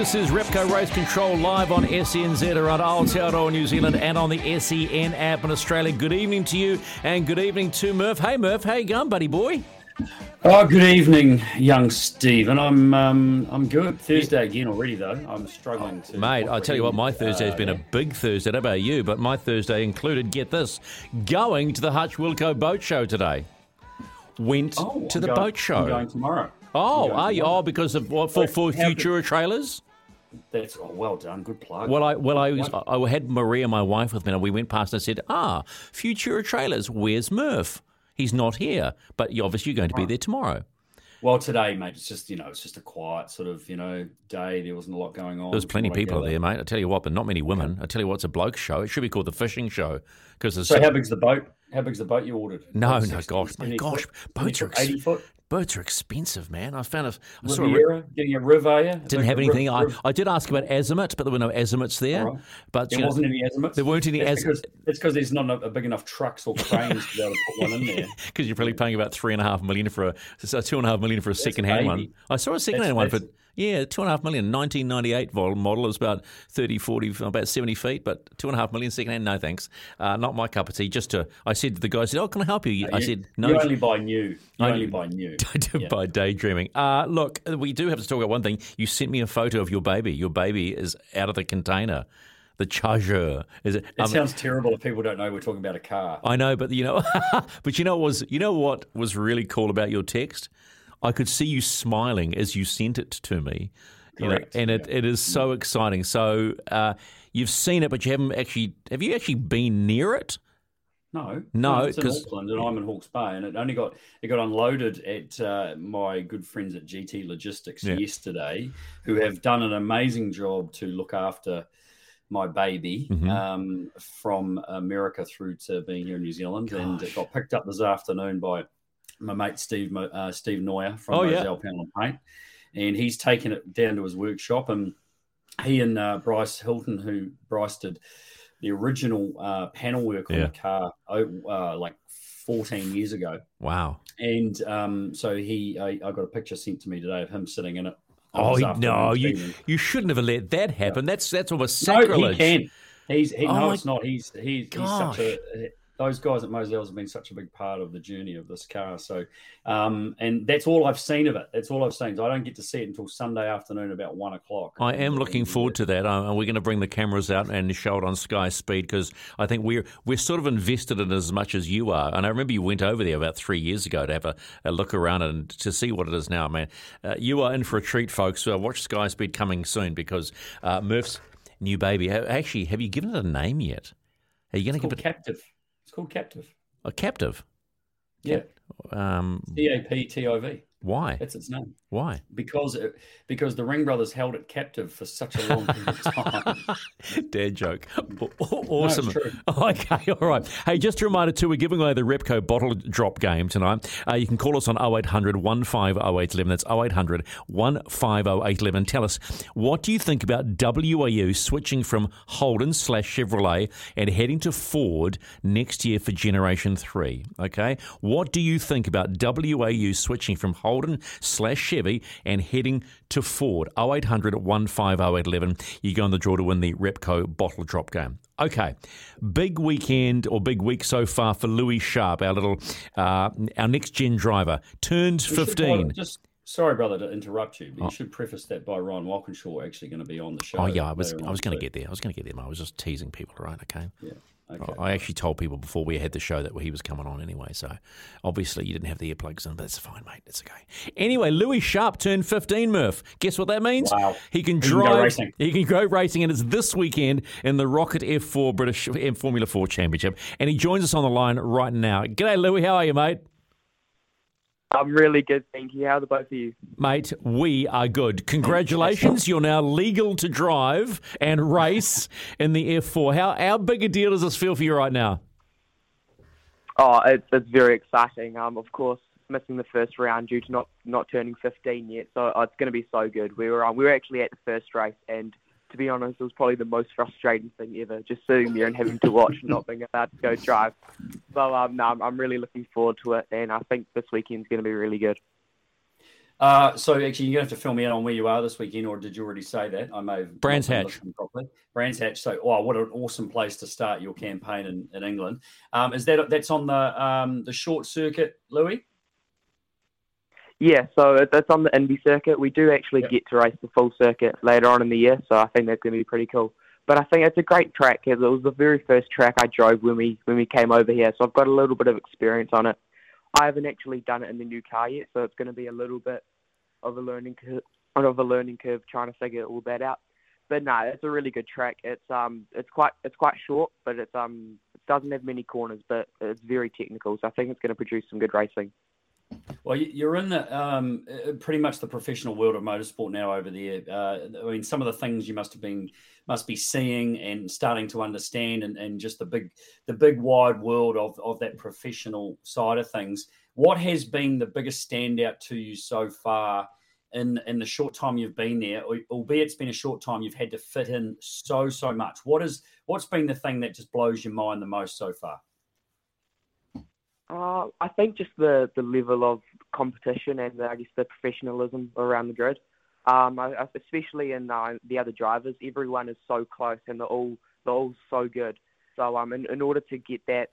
This is Repco Race Control live on SENZ around Aotearoa, New Zealand, and on the SEN app in Australia. Good evening to you, and good evening to Murph. Hey, Murph, how you going, buddy boy? Oh, good evening, young Stephen. I'm um, I'm good. Thursday again already though. I'm struggling to. Mate, I tell you what, my Thursday has been uh, a big Thursday. I don't know about you, but my Thursday included, get this, going to the Hutchwilco Boat Show today. Went oh, to I'm the going- boat show. I'm going tomorrow. oh, are you? Oh, because of what? For, for Futura trailers? That's oh, well done. Good plug. Well, I well I was I had Maria, my wife, with me, and we went past and I said, "Ah, Futura Trailers, where's Murph? He's not here, but you obviously you're going to be there tomorrow." Well, today, mate, it's just you know, it's just a quiet sort of you know day. There wasn't a lot going on. There's plenty of from what I people there, mate. I tell you what, but not many women. I tell you what, it's a bloke show. It should be called the fishing show because there's So, how big's the boat? How big's the boat you ordered? No, Like no, gosh, my gosh, foot? boats are 70 eighty foot. boats are expensive, man. I found a I saw a, Riviera, getting a riv, are you? didn't have anything. riv- I, riv- I did ask about Azimut, but there were no Azimuts there. Right. But There wasn't any Azimuts. there weren't any Azimuts. it's because there's not a, a big enough trucks or cranes to be able to put one in there. because you're probably paying about three and a half million for a so two and a half million for a second hand one. I saw a second hand one for yeah, two and a half million. 1998 vol- model is about 30, 40, about 70 feet, but two and a half million second hand. No thanks, uh, not my cup of tea. Just to, I said to the guy, I said, "Oh, can I help you?" I said, "No." You only buy new. You I- only buy new. Yeah. by daydreaming. Uh, look, we do have to talk about one thing. You sent me a photo of your baby. Your baby is out of the container. The charger is it? It um, sounds terrible if people don't know we're talking about a car. I know, but you know, but you know what was you know what was really cool about your text? I could see you smiling as you sent it to me. You know, Correct, and it, it is so exciting. So uh, you've seen it, but you haven't actually. Have you actually been near it? No, No, it's in Auckland, and I'm in Hawke's Bay, and it only got it got unloaded at uh, my good friends at GT Logistics Yeah. yesterday, who have done an amazing job to look after my baby Mhm. um, from America through to being here in New Zealand, and it got picked up this afternoon by my mate Steve uh, Steve Neuer from Oh, yeah. Panel and Paint, and he's taken it down to his workshop, and he and uh, Bryce Hilton, who Bryce did the original uh, panel work on Yeah. the car oh, uh, like 14 years ago. Wow. And um, so he, I, I got a picture sent to me today of him sitting in it. Oh no, you you shouldn't have let that happen. That's that's almost No, sacrilege. he can. He's he, Oh no, my it's not. He's he's, he's such a. Those guys at Moselles have been such a big part of the journey of this car. So, um, and that's all I've seen of it. That's all I've seen. So I don't get to see it until Sunday afternoon about one o'clock. I am looking forward to that, and we're going to bring the cameras out and show it on Sky Speed because I think we're we're sort of invested in it as much as you are. And I remember you went over there about three years ago to have a, a look around and to see what it is now, man. Uh, you are in for a treat, folks. Uh, watch Sky Speed coming soon because uh, Murph's new baby. Actually, have you given it a name yet? Are you going to give it captive. It's called captive. a captive? Yeah. Um, C A P T O V. Why? That's its name. Why? Because it, because the Ring brothers held it captive for such a long period of time. Dad joke. Awesome. true. Okay, all right. Hey, just a reminder too, we're giving away the Repco bottle drop game tonight. Uh, you can call us on 0800 150811. That's 0800 150811. Tell us, what do you think about WAU switching from Holden slash Chevrolet and heading to Ford next year for Generation 3? Okay. What do you think about WAU switching from Holden slash Chevy and heading to Ford? 0800 150811. You go in the draw to win the Repco bottle drop game. Okay, big weekend or big week so far for Louis Sharp, our little, uh, our next gen driver, turns We 15. Just sorry, brother, to interrupt you, but you should preface that by Ryan Walkinshaw actually going to be on the show. Oh yeah, I was I was going to get there. I was going to get there. I was just teasing people, right? Okay. Yeah. Okay. I actually told people before we had the show that he was coming on anyway. So obviously you didn't have the earplugs in, but it's fine, mate. It's okay. Anyway, Louis Sharp turned 15, Murph. Guess what that means? Wow. He can He can go drive. racing. He can go racing, and it's this weekend in the ROKiT F4 British Formula 4 Championship. And he joins us on the line right now. G'day, Louis. How are you, mate? I'm really good, thank you. How are the both of you? Mate, we are good. Congratulations. You're now legal to drive and race in the F4. How, how big a deal does this feel for you right now? Oh, it's, it's very exciting. Um, of course, missing the first round due to not, not turning 15 yet, so it's going to be so good. We were um, we were actually at the first race, and to be honest, it was probably the most frustrating thing ever, just sitting there and having to watch and not being allowed to go drive. So um, no, I'm, I'm really looking forward to it, and I think this weekend's going to be really good. Uh, so actually, you're going to have to fill me in on where you are this weekend, or did you already say that? I may have Brands not Hatch. Properly. Brands Hatch. So, oh, what an awesome place to start your campaign in, in England. Um, is that that's on the um, the short circuit, Louis? Yeah, so it's on the Indy circuit. We do actually Yep. get to race the full circuit later on in the year, so I think that's going to be pretty cool. But I think it's a great track because it was the very first track I drove when we when we came over here, so I've got a little bit of experience on it. I haven't actually done it in the new car yet, so it's going to be a little bit of a learning curve, of a learning curve trying to figure all that out. But no, it's a really good track. It's um it's quite it's quite short, but it's um it doesn't have many corners, but it's very technical, so I think it's going to produce some good racing. Well, you- you're in the um, uh, pretty much the professional world of motorsport now over there. Uh, I mean, some of the things you must have been must be seeing and starting to understand, and, and just the big the big wide world of of that professional side of things. What has been the biggest standout to you so far? In, in the short time you've been there, al- albeit it's been a short time, you've had to fit in so so much. What is what's been the thing that just blows your mind the most so far? Uh, I think just the, the level of competition and I guess the professionalism around the grid, um, I- especially in uh, the other drivers, everyone is so close and they're all they're all so good. So um, in, in order to get that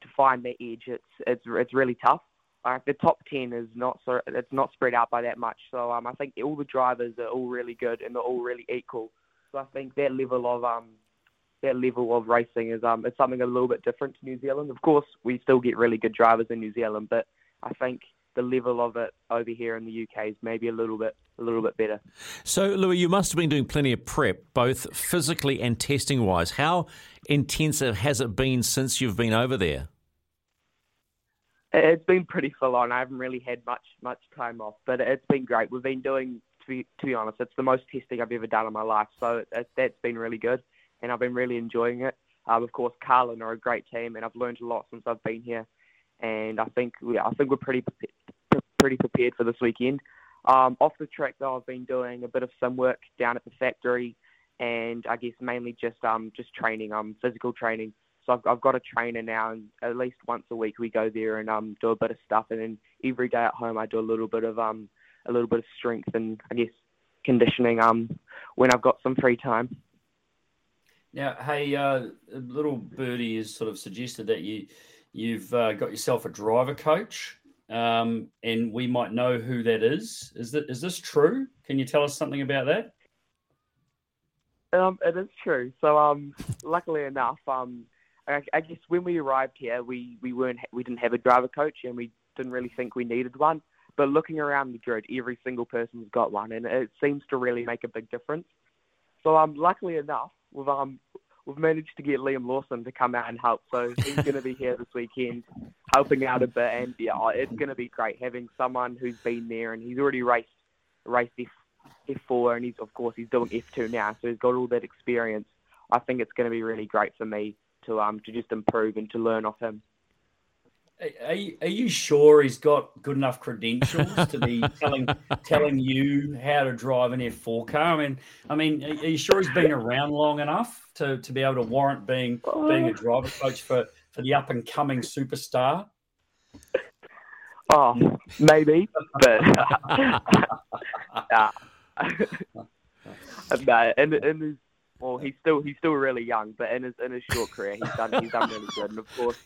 to find that edge, it's it's it's really tough. Uh, the top ten is not so it's not spread out by that much. So um, I think all the drivers are all really good and they're all really equal. So I think that level of um, that level of racing is um is something a little bit different to New Zealand. Of course, we still get really good drivers in New Zealand, but I think the level of it over here in the UK is maybe a little bit a little bit better. So, Louis, you must have been doing plenty of prep, both physically and testing wise. How intensive has it been since you've been over there? It's been pretty full on. I haven't really had much much time off, but it's been great. We've been doing to be to be honest, it's the most testing I've ever done in my life, so it, that's been really good, and I've been really enjoying it. Um, of course, Carlin are a great team, and I've learned a lot since I've been here, and I think we I think we're pretty pretty prepared for this weekend. Um, off the track though, I've been doing a bit of sim work down at the factory, and I guess mainly just um just training, um physical training. So I've, I've got a trainer now, and at least once a week we go there and um do a bit of stuff, and then every day at home I do a little bit of um a little bit of strength and I guess conditioning um when I've got some free time. Now, hey, uh, little birdie has sort of suggested that you you've uh, got yourself a driver coach, um, and we might know who that is. Is that is this true? Can you tell us something about that? Um, it is true. So, um, luckily enough, um, I, I guess when we arrived here, we, we weren't we didn't have a driver coach, and we didn't really think we needed one. But looking around the grid, every single person's got one, and it seems to really make a big difference. So, um, luckily enough, we've um we've managed to get Liam Lawson to come out and help. So he's going to be here this weekend, helping out a bit, and yeah, it's going to be great having someone who's been there and he's already raced raced F F4, and he's of course he's doing F2 now, so he's got all that experience. I think it's going to be really great for me to um to just improve and to learn off him. Are you, are you sure he's got good enough credentials to be telling telling you how to drive an F4 car? I mean, I mean, are you sure he's been around long enough to, to be able to warrant being being a driver coach for, for the up and coming superstar? Oh, maybe, but no, in, in his well, he's still he's still really young, but in his in his short career, he's done he's done really good, and of course.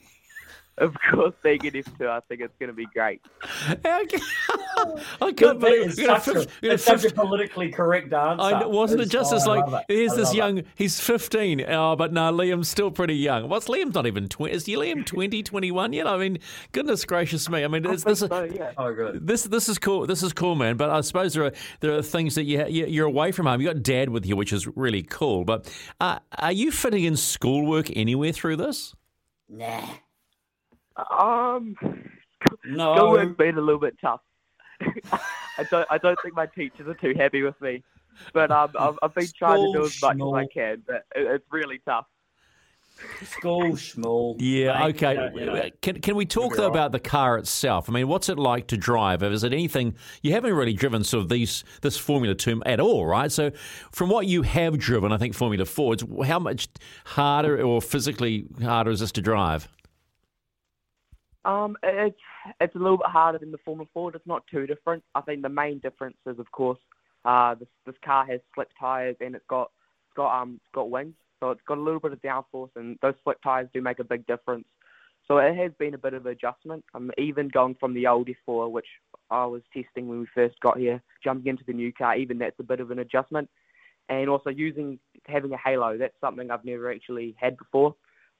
Of course, being an F2, I think it's going to be great. I can't believe it's we're such, a, fif- we're it's such a politically correct answer. I wasn't it just oh, as I like it. here's this love it. young he's 15 oh but no Liam's still pretty young what's Liam's not even 20 is Liam 20 21 yet I mean goodness gracious me I mean it's, this, So yeah, Oh, good. this this is cool this is cool man but I suppose there are there are things that you, you you're away from home you got dad with you which is really cool but uh, are you fitting in schoolwork anywhere through this Nah. Um, No. schoolwork's been a little bit tough. I don't I don't think my teachers are too happy with me, but um, I've, I've been trying to do as much as I can, but it, it's really tough. School schmool. Yeah, mate, okay. you know, you know. Can can we talk be though all right. about the car itself? I mean, what's it like to drive? Is it anything you haven't really driven sort of these this Formula Two at all, right? So, from what you have driven, I think Formula Four, it's how much harder or physically harder is this to drive? Um, it's it's a little bit harder than the Formula Ford. It's not too different. I think the main difference is, of course, uh, this this car has slick tires and it's got it's got um it's got wings, so it's got a little bit of downforce, and those slick tires do make a big difference. So it has been a bit of adjustment. Um, even going from the old F4, which I was testing when we first got here, jumping into the new car, even that's a bit of an adjustment. And also using having a halo, that's something I've never actually had before.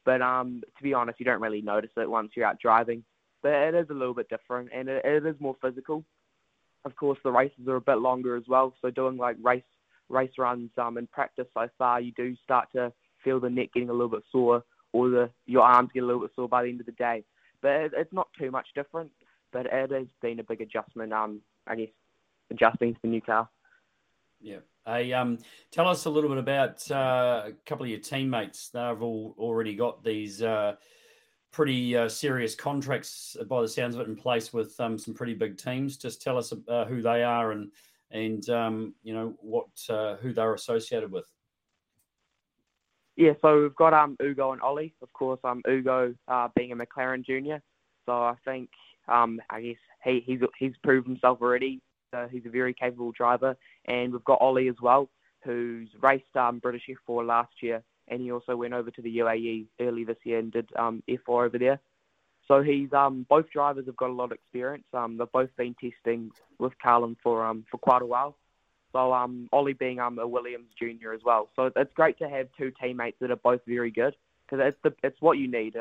But um, to be honest, you don't really notice it once you're out driving. But it is a little bit different, and it, it is more physical. Of course, the races are a bit longer as well. So doing like race race runs um, in practice so far, you do start to feel the neck getting a little bit sore, or the your arms get a little bit sore by the end of the day. But it, it's not too much different. But it has been a big adjustment. Um, I guess adjusting to the new car. Yeah. Hey, um, tell us a little bit about uh, a couple of your teammates. They've all already got these uh, pretty uh, serious contracts, by the sounds of it, in place with um, some pretty big teams. Just tell us uh, who they are and and um, you know what uh, who they're associated with. Yeah, so we've got um Ugo and Ollie. Of course, um Ugo uh, being a McLaren junior, so I think um I guess he he's he's proved himself already. Uh, he's a very capable driver, and we've got Ollie as well, who's raced um British F4 last year, and he also went over to the UAE early this year and did um F4 over there. So he's um both drivers have got a lot of experience. Um they've both been testing with Carlin for um for quite a while. So um, Ollie being um, a Williams junior as well. So it's great to have two teammates that are both very good because it's the it's what you need.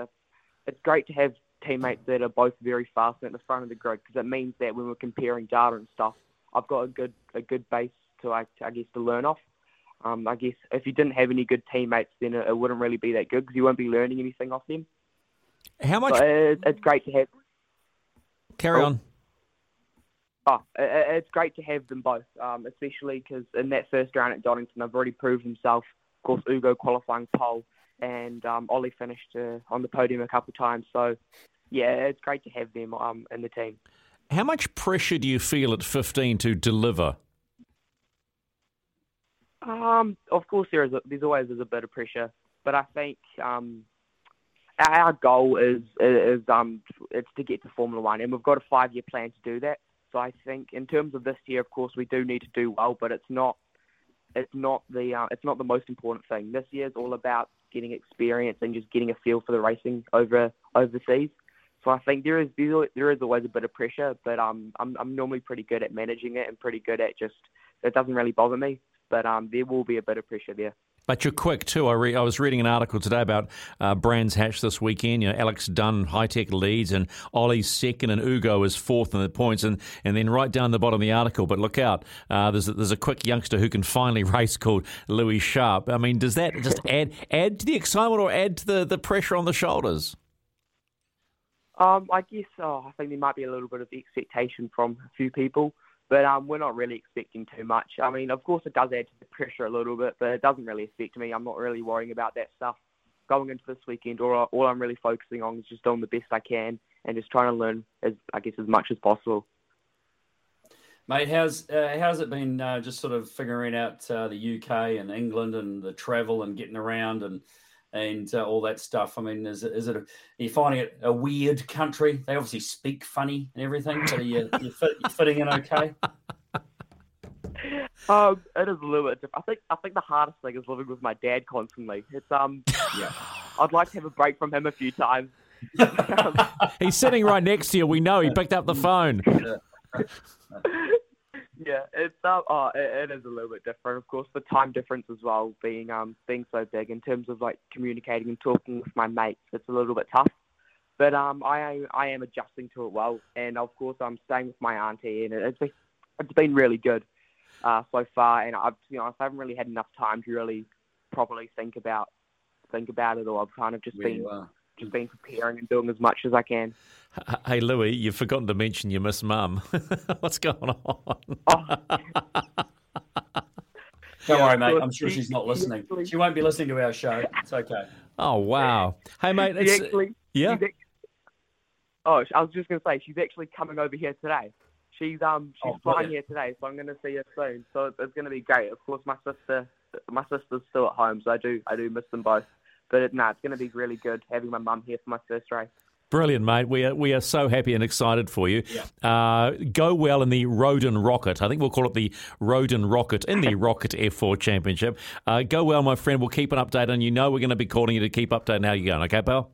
It's great to have teammates that are both very fast and at the front of the grid because it means that when we're comparing data and stuff, I've got a good a good base to I, I guess to learn off. Um, I guess if you didn't have any good teammates, then it, it wouldn't really be that good because you won't be learning anything off them. How much? It, it's great to have. carry oh. on. Oh, i- i- it's great to have them both, um, especially because in that first round at Donington, they've already proved himself. Of course, Ugo qualifying pole, and um, Ollie finished uh, on the podium a couple of times. So, yeah, it's great to have them um, in the team. How much pressure do you feel at 15 to deliver? Um, of course, there is a, there's always is a bit of pressure, but I think um, our goal is is um it's to get to Formula One, and we've got a five year plan to do that. So I think in terms of this year, of course, we do need to do well, but it's not it's not the uh, it's not the most important thing. This year is all about getting experience and just getting a feel for the racing over overseas. So I think there is there is- always a bit of pressure, but um I'm I'm normally pretty good at managing it and pretty good at just it doesn't really bother me. But um there will be a bit of pressure there. But you're quick too. I, re- I was reading an article today about uh, Brands Hatch this weekend. You know, Alex Dunne, high tech leads, and Ollie's second, and Ugo is fourth in the points. And, and then right down the bottom of the article, but look out, uh, there's a, there's a quick youngster who can finally race called Louis Sharp. I mean, does that just add add to the excitement or add to the, the pressure on the shoulders? Um, I guess oh, I think there might be a little bit of expectation from a few people, but um, we're not really expecting too much. I mean, of course, it does add to the pressure a little bit, but it doesn't really affect me. I'm not really worrying about that stuff going into this weekend. All, all I'm really focusing on is just doing the best I can and just trying to learn as I guess as much as possible. Mate, how's uh, how's it been? Uh, just sort of figuring out uh, the UK and England and the travel and getting around and and uh, all that stuff. I mean, is it, is it? A, are you finding it a weird country? They obviously speak funny and everything, but are you, you, fit, you fitting in okay? Um, it is a little bit different. I think I think the hardest thing is living with my dad constantly. It's um, Yeah. I'd like to have a break from him a few times. He's sitting right next to you. We know he picked up the phone. Yeah, it's um, oh, it, it is a little bit different. Of course, the time difference as well, being um, being so big in terms of like communicating and talking with my mates, it's a little bit tough. But um, I I am adjusting to it well, and of course, I'm staying with my auntie, and it's been it's been really good uh, so far. And I've to be honest, I haven't really had enough time to really properly think about think about it, or I've kind of just Where been you. Just been preparing and doing as much as I can. Hey, Louis, you've forgotten to mention you miss mum. What's going on? Oh, Don't Yeah, worry, mate. I'm sure she's not listening. She won't be listening to our show. It's okay. Oh, wow. Hey, mate, it's, actually, yeah. she's act- oh, I was just going to say she's actually coming over here today. She's um she's Oh, flying brilliant. here today, so I'm going to see her soon. So it's, it's going to be great. Of course, my sister my sister's still at home, so I do I do miss them both. But it, no, it's going to be really good having my mum here for my first race. Brilliant, mate. We are, we are so happy and excited for you. Uh, go well in the Rodin Rocket. I think we'll call it the Rodin Rocket in the ROKiT F4 Championship. Uh, go well, my friend. We'll keep an update on you. Know we're going to be calling you to keep updating how you're going. Okay, pal?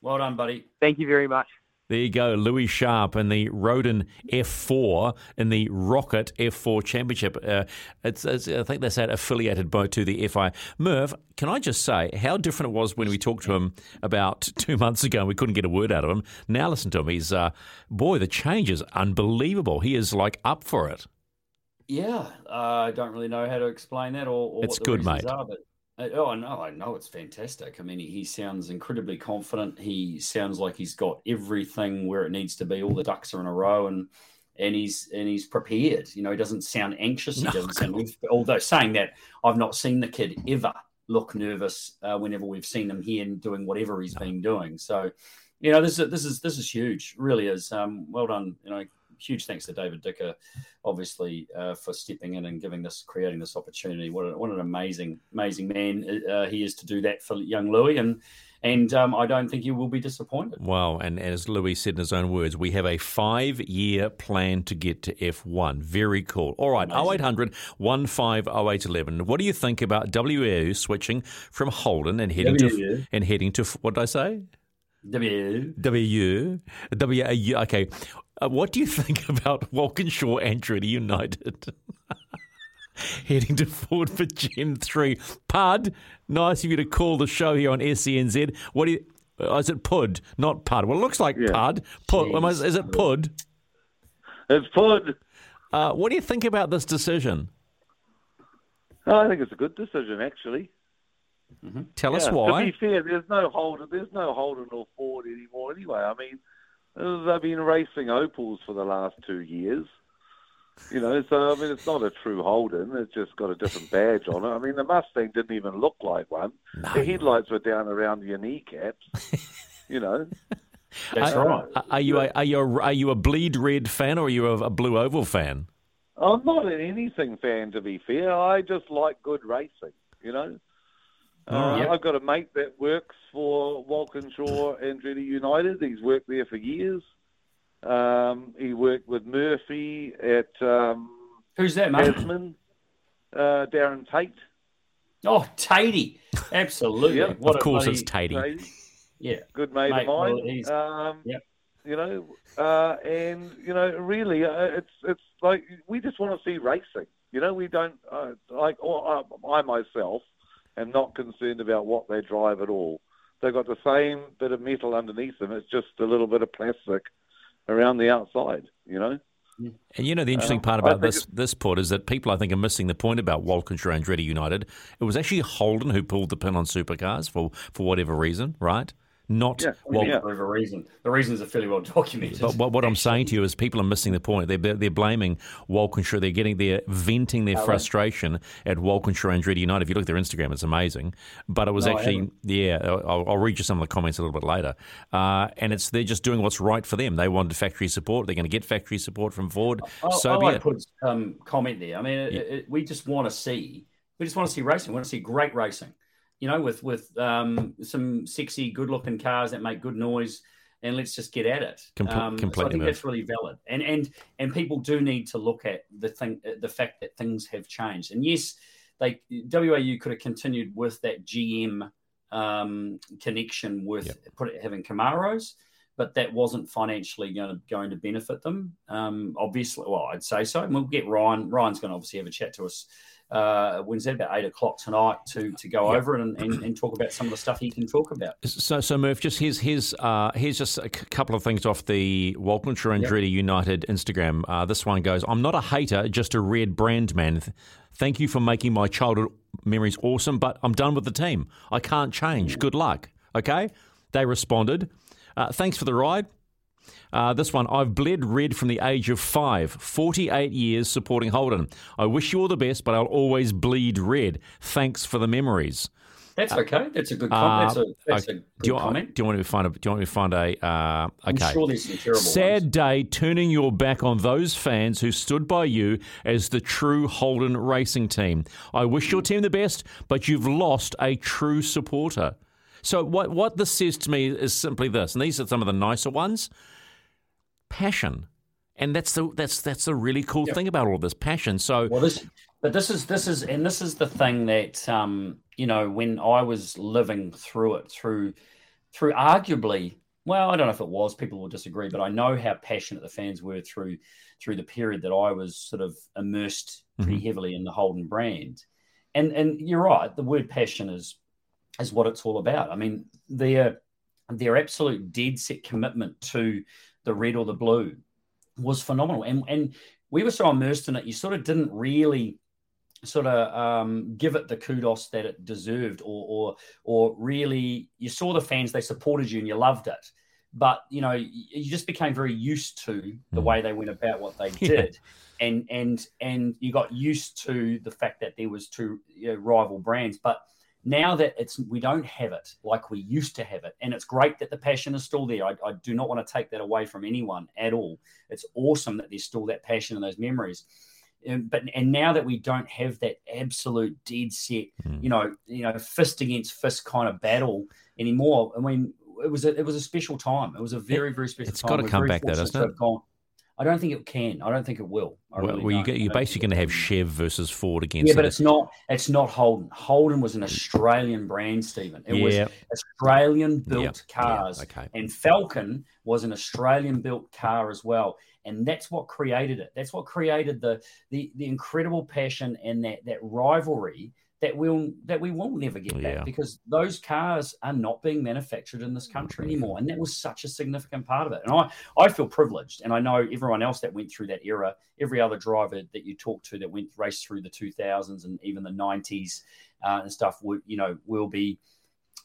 Well done, buddy. Thank you very much. There you go, Louis Sharp in the Rodin F4 in the ROKiT F4 Championship. Uh, it's, it's, I think that's that affiliated both to the FI. Merv, can I just say how different it was when we talked to him about two months ago and we couldn't get a word out of him. Now listen to him. He's uh, boy, the change is unbelievable. He is like up for it. Yeah, uh, I don't really know how to explain that or, or It's what the good, reasons mate. are, but oh, I know, I know it's fantastic. I mean, he, sounds incredibly confident. He sounds like he's got everything where it needs to be. All the ducks are in a row, and and he's and he's prepared. You know, he doesn't sound anxious. He No, doesn't sound. Although saying that, I've not seen the kid ever look nervous uh, whenever we've seen him here and doing whatever he's been doing. So, you know, this is this is this is huge. Really is. Um, well done. You know, huge thanks to David Dicker, obviously, uh, for stepping in and giving this, creating this opportunity. What, a, what an amazing, amazing man uh, he is to do that for young Louis, and and um, I don't think you will be disappointed. Wow. And as Louis said in his own words, we have a five year plan to get to F1. Very cool. All right, 0800 150811. What do you think about WAU switching from Holden and heading WAU. to and heading to what did I say? W. WU, WAU. Okay, uh, what do you think about Walkinshaw Andretti United heading to Ford for Gen Three? Pud, nice of you to call the show here on SENZ. What do you? Uh, is it Pud, not Pud? Well, it looks like Yeah. Pud. Pud. Jeez. Is it Pud? It's Pud. Uh, what do you think about this decision? I think it's a good decision, actually. Tell us why. To be fair, there's no Holden. There's no Holden or Ford anymore. Anyway, I mean, uh, they've been racing Opels for the last two years. You know, so I mean, it's not a true Holden. It's just got a different badge on it. I mean, the Mustang didn't even look like one. The headlights were down around your kneecaps. you know, That's Are- right. Are you a, are you a, are you a bleed red fan or are you a, a blue oval fan? I'm not an anything fan, to be fair. I just like good racing, you know. Uh, Yep. I've got a mate that works for Walkinshaw Andretti United. He's worked there for years. Um, he worked with Murphy at um, Who's that, mate? Tasman, uh, Darren Tate. Oh, Tatey. Absolutely. Yeah. What of course, it's Tatey. Tate, Yeah. good mate, Mate, of mine. well, he's- um, Yep. You know, uh, and you know, really, uh, it's it's like we just want to see racing. You know, we don't uh, like. Or, uh, I myself am not concerned about what they drive at all. They've got the same bit of metal underneath them. It's just a little bit of plastic around the outside. You know. And you know the interesting Um, part about this this port is that people I think are missing the point about Walkinshaw Andretti United. It was actually Holden who pulled the pin on supercars for for whatever reason, right? Not Yeah, well. yeah. for a reason. The reasons are fairly well documented. But what, what I'm saying to you is, people are missing the point. They're they're blaming Walkinshaw. They're getting they're venting their frustration at Walkinshaw Andretti United. If you look at their Instagram, it's amazing. But it was No, actually yeah. I'll, I'll read you some of the comments a little bit later. Uh, and it's they're just doing what's right for them. They wanted factory support. They're going to get factory support from Ford. I, so I be like it. put um, comment there. I mean, it, it, we just want to see, we just want to see racing. We want to see great racing. You know, with with um, some sexy, good-looking cars that make good noise, and let's just get at it. Comple- um, so I think that's really valid, and and and people do need to look at the thing, the fact that things have changed. And yes, they WAU could have continued with that GM um, connection with Yep. put it, having Camaros but that wasn't financially going to going to benefit them. Um, obviously, well, I'd say so. And we'll get Ryan. Ryan's going to obviously have a chat to us uh, Wednesday about eight o'clock tonight to to go Yep. over and, and, and talk about some of the stuff he can talk about. So, so Murph, just here's here's uh, here's just a c- couple of things off the Walkinshaw and Yep. United Instagram. Uh, this one goes: I'm not a hater, just a red brand man. Th- Thank you for making my childhood memories awesome, but I'm done with the team. I can't change. Good luck. Okay. They responded. Uh, thanks for the ride. Uh, this one, I've bled red from the age of five, 48 years supporting Holden. I wish you all the best, but I'll always bleed red. Thanks for the memories. That's okay. That's a good comment. that's a, that's Uh, a good do you, comment. Do you want me to find a? Do you want me to find a? Uh, I'm okay. sure there's some terrible Sad ones. day turning your back on those fans who stood by you as the true Holden racing team. I wish your team the best, but you've lost a true supporter. So what what this says to me is simply this, and these are some of the nicer ones. Passion. And that's the that's that's the really cool thing about all this passion. So Well, this, but this is this is, and this is the thing that um, you know when I was living through it, through through arguably, well, I don't know if it was. People will disagree, but I know how passionate the fans were through through the period that I was sort of immersed pretty heavily in the Holden brand. And and you're right, the word passion is is what it's all about. I mean, their their absolute dead set commitment to the red or the blue was phenomenal. And and we were so immersed in it, you sort of didn't really sort of um, give it the kudos that it deserved, or or or really you saw the fans they supported you and you loved it, but you know you, just became very used to the Mm. way they went about what they Yeah. did. And and and you got used to the fact that there was two you know, rival brands, but now that it's we don't have it like we used to have it and it's great that the passion is still there. I, I do not want to take that away from anyone at all. It's awesome that there's still that passion and those memories. Um, but and now that we don't have that absolute dead set Mm. you know you know fist against fist kind of battle anymore i mean it was a, it was a special time. It was a very very special it's time. gotta We're come back though, doesn't it? gone- I don't think it can. I don't think it will. I well, really well, you get, you're basically going to have. Chev versus Ford against. Yeah, but it. it's not. It's not Holden. Holden was an Australian brand, Stephen. It was Australian built Yeah, yeah, cars, okay. and Falcon was an Australian built car as well. And that's what created it. That's what created the the, the incredible passion and that that rivalry that we'll that we will never get Yeah. back because those cars are not being manufactured in this country anymore. And that was such a significant part of it. And I I feel privileged, and I know everyone else that went through that era, every other driver that you talk to that went raced through the 2000s and even the 90s uh, and stuff, would you know, will be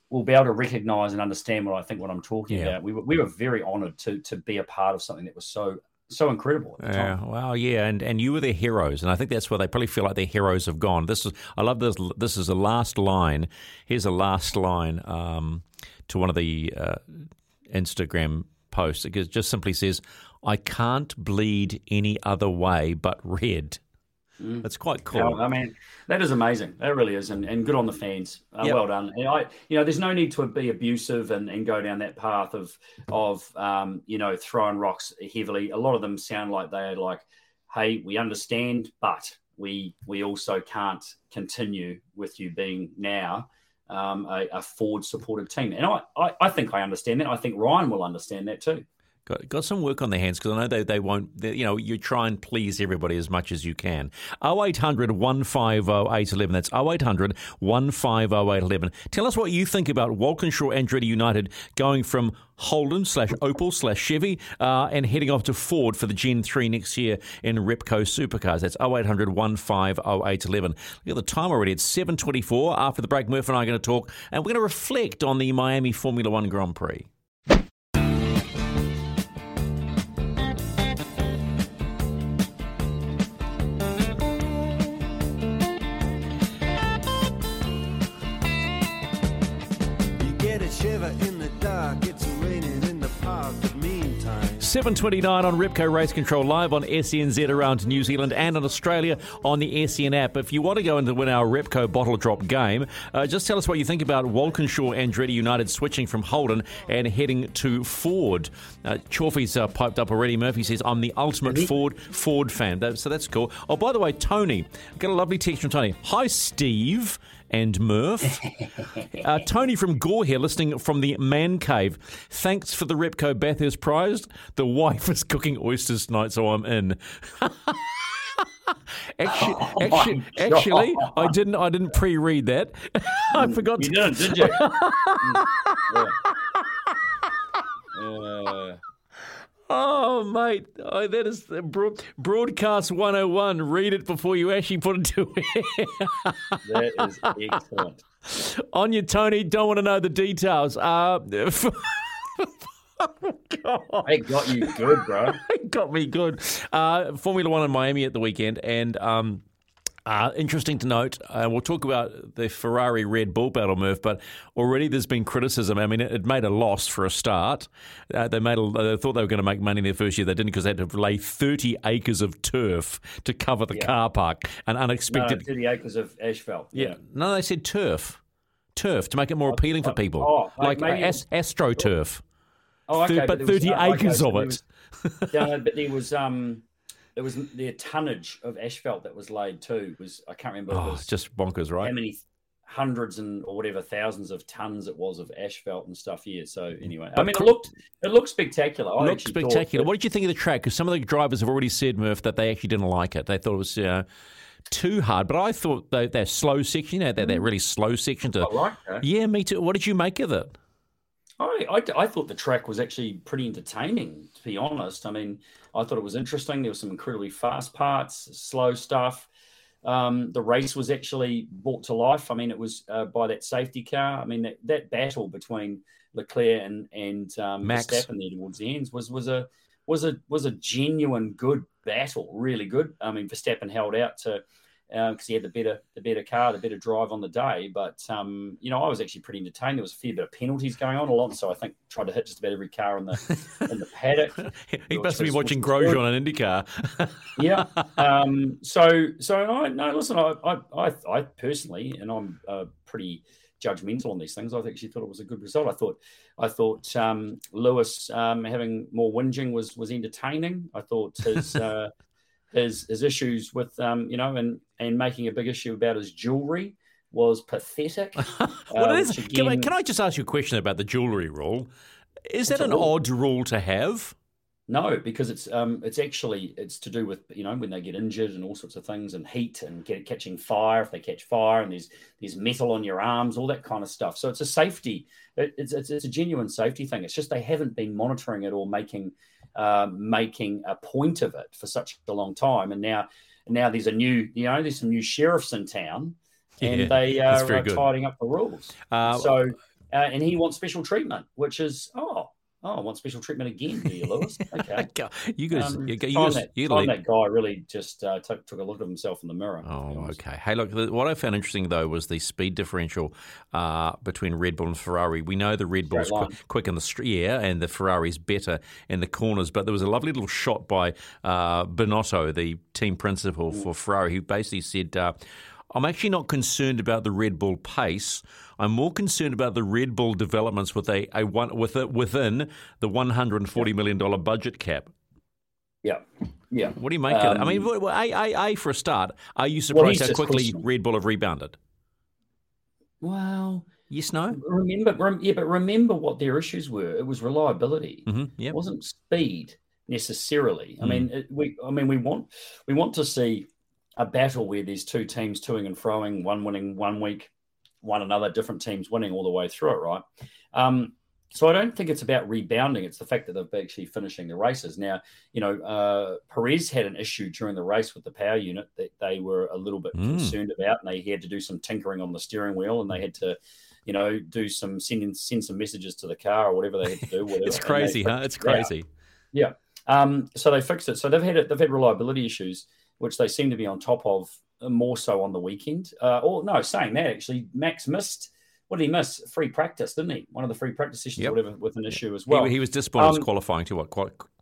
will be able to recognize and understand what I think what I'm talking Yeah. about. We were, we were very honored to to be a part of something that was so so incredible. At the Yeah, time. well, yeah, and, and you were their heroes, and I think that's where they probably feel like their heroes have gone. This is, I love this. This is the last line. Here's a last line um, to one of the uh, Instagram posts. It just simply says, "I can't bleed any other way but red." That's quite cool. Mm. Yeah, I mean, that is amazing. That really is, and, and good on the fans. Uh, Yep. Well done. And I, you know, there's no need to be abusive and, and go down that path of of um, you know throwing rocks heavily. A lot of them sound like they're like, "Hey, we understand, but we we also can't continue with you being now." Um, a, a Ford supported team, and I, I, I think I understand that. I think Ryan will understand that too. Got, got some work on their hands because I know they, they won't, they, you know, you try and please everybody as much as you can. 0800 150 811. That's 0800 150 811. Tell us what you think about Walkinshaw Andretti United going from Holden slash Opel slash Chevy uh, and heading off to Ford for the Gen 3 next year in Repco Supercars. That's 0800 150 811. Look at the time already. It's 7.24. After the break, Murph and I are going to talk and we're going to reflect on the Miami Formula One Grand Prix. 7.29 on Repco Race Control, live on SENZ around New Zealand and in Australia on the SEN app. If you want to go and win our Repco bottle drop game, uh, just tell us what you think about Walkinshaw Andretti United switching from Holden and heading to Ford. Uh, Chorfy's uh, piped up already. Murphy says, I'm the ultimate Ford Ford fan. That, so that's cool. Oh, by the way, Tony, I got a lovely text from Tony. Hi, Steve and Murph. Uh, Tony from Gore here, listening from the man cave. Thanks for the Repco Bathurst prize. The wife is cooking oysters tonight, so I'm in. actually, actually, actually, I didn't. I didn't pre-read that. I forgot. You To, didn't, did you? Mm, yeah. Uh, oh, mate, oh, that is broad, broadcast 101. Read it before you actually put it to air. that is excellent. On you, Tony. Don't want to know the details. Uh, It got you good, bro. it got me good. Uh, Formula One in Miami at the weekend, and um, uh, interesting to note, uh, we'll talk about the Ferrari Red Bull battle, Murph, but already there's been criticism. I mean, it, it made a loss for a start. Uh, they made a, they thought they were going to make money in their first year. They didn't because they had to lay 30 acres of turf to cover the car park. An No, unexpected. 30 acres of asphalt. yeah. No, they said turf. Turf to make it more appealing for people. oh, like maybe- Ast- AstroTurf. Oh, okay. Thir- but there was 30 okay, acres so of it. was- no, but there was um, there was the tonnage of asphalt that was laid too. Was I can't remember. if it Oh, was it's just bonkers, right? how many hundreds and or whatever thousands of tons it was of asphalt and stuff here. So anyway, I mean, it looked it looked spectacular. I Looked spectacular. that- What did you think of the track? Because some of the drivers have already said, Murph, that they actually didn't like it. They thought it was uh, too hard. But I thought they, that slow section, you know, that, that really slow section to. That. Yeah, me too. What did you make of it? I, I, I thought the track was actually pretty entertaining, to be honest. I mean, I thought it was interesting. There were some incredibly fast parts, slow stuff. Um, the race was actually brought to life. I mean, it was uh, by that safety car. I mean, that, that battle between Leclerc and and um, Max. Verstappen there towards the ends was was a was a was a genuine good battle, really good. I mean, Verstappen held out to because he had the better the better car, the better drive on the day. But um, you know, I was actually pretty entertained. There was a fair bit of penalties going on. Alonso, I think, tried to hit just about every car in the in the paddock. he must be watching which was good. Grosjean on IndyCar. yeah. Um, so so I no listen. I I I, I personally, and I'm uh, pretty judgmental on these things. I actually thought it was a good result. I thought I thought um, Lewis um, having more whinging was was entertaining. I thought his. Uh, his, his issues with um, you know and and making a big issue about his jewelry was pathetic. what Uh, is, which can, I, can I just ask you a question about the jewellery rule? Is that an rule? odd rule to have? No, because it's um it's actually it's to do with you know when they get injured and all sorts of things and heat and get catching fire if they catch fire and there's there's metal on your arms all that kind of stuff. So it's a safety it, it's, it's it's a genuine safety thing. It's just they haven't been monitoring it or making uh, making a point of it for such a long time. And now now there's a new you know there's some new sheriffs in town and Yeah, they are good. tidying up the rules. Uh, so uh, and he wants special treatment, which is oh. Oh, I want special treatment again, you, Lewis? Okay. you guys, Um, you, you, time guys- that, you time that guy really just uh, took, took a look at himself in the mirror. Oh, okay. Hey, look, what I found interesting though was the speed differential uh, between Red Bull and Ferrari. We know the Red Bull's quick, quick in the street, yeah, and the Ferrari's better in the corners. But there was a lovely little shot by uh, Binotto, the team principal for Ferrari, who basically said. I'm actually not concerned about the Red Bull pace. I'm more concerned about the Red Bull developments with a, a one with a, within the 140 million dollar budget cap. Yeah, yeah. What do you make of it? I mean, Um, a, a, a for a start, are you surprised how quickly. Red Bull have rebounded? Well, Yes, no. Remember, rem, yeah, but remember what their issues were. It was reliability. Mm-hmm. It wasn't speed necessarily. I Mm. mean, it, we, I mean, we want we want to see a battle where there's two teams toing and froing, one winning one week, one another, different teams winning all the way through it, right? Um, so I don't think it's about rebounding. It's the fact that they're actually finishing the races. Now, you know, uh, Perez had an issue during the race with the power unit that they were a little bit Mm. concerned about, and they had to do some tinkering on the steering wheel, and they had to, you know, do some sending send some messages to the car or whatever they had to do. Whatever. It's crazy, huh? It's it crazy. Yeah. Um, so they fixed it. So they've had it, they've had reliability issues, which they seem to be on top of uh, more so on the weekend. Uh, or no, saying that actually, Max missed. What did he miss? Free practice, didn't he? One of the free practice sessions, Yep. or whatever, with an issue as well. he, was disappointed um, as qualifying to what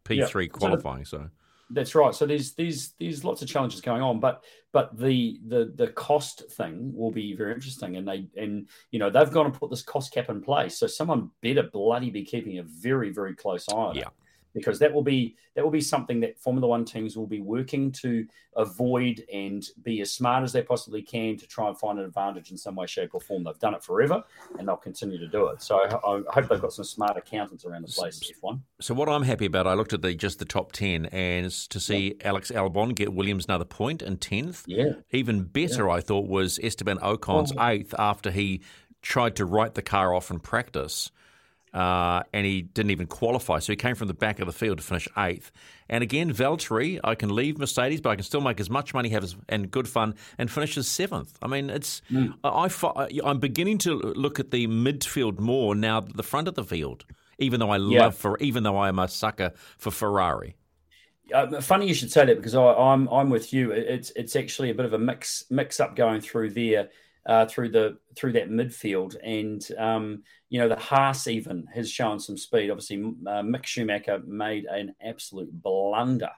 P yeah. three So the- qualifying. So That's right. So there's there's there's lots of challenges going on, but but the the the cost thing will be very interesting, and they and you know they've gone and put this cost cap in place, so someone better bloody be keeping a very very close eye on it. Yeah. Because that will be that will be something that Formula One teams will be working to avoid and be as smart as they possibly can to try and find an advantage in some way, shape, or form. They've done it forever, and they'll continue to do it. So I, I hope they've got some smart accountants around the place. F1. So what I'm happy about, I looked at the just the top ten, and to see Alex Albon get Williams another point in tenth. Yeah. Even better, I thought, was Esteban Ocon's Oh. eighth after he tried to write the car off in practice. Uh, and he didn't even qualify, so he came from the back of the field to finish eighth. And again, Valtteri, I can leave Mercedes, but I can still make as much money, have as, and good fun, and finishes seventh. I mean, it's I, I, I'm beginning to look at the midfield more now, than the front of the field. Even though I Yeah. love for, even though I am a sucker for Ferrari. Uh, funny you should say that because I, I'm I'm with you. It's it's actually a bit of a mix mix up going through there, uh, through the through that midfield, and um, you know the Haas even has shown some speed. Obviously, uh, Mick Schumacher made an absolute blunder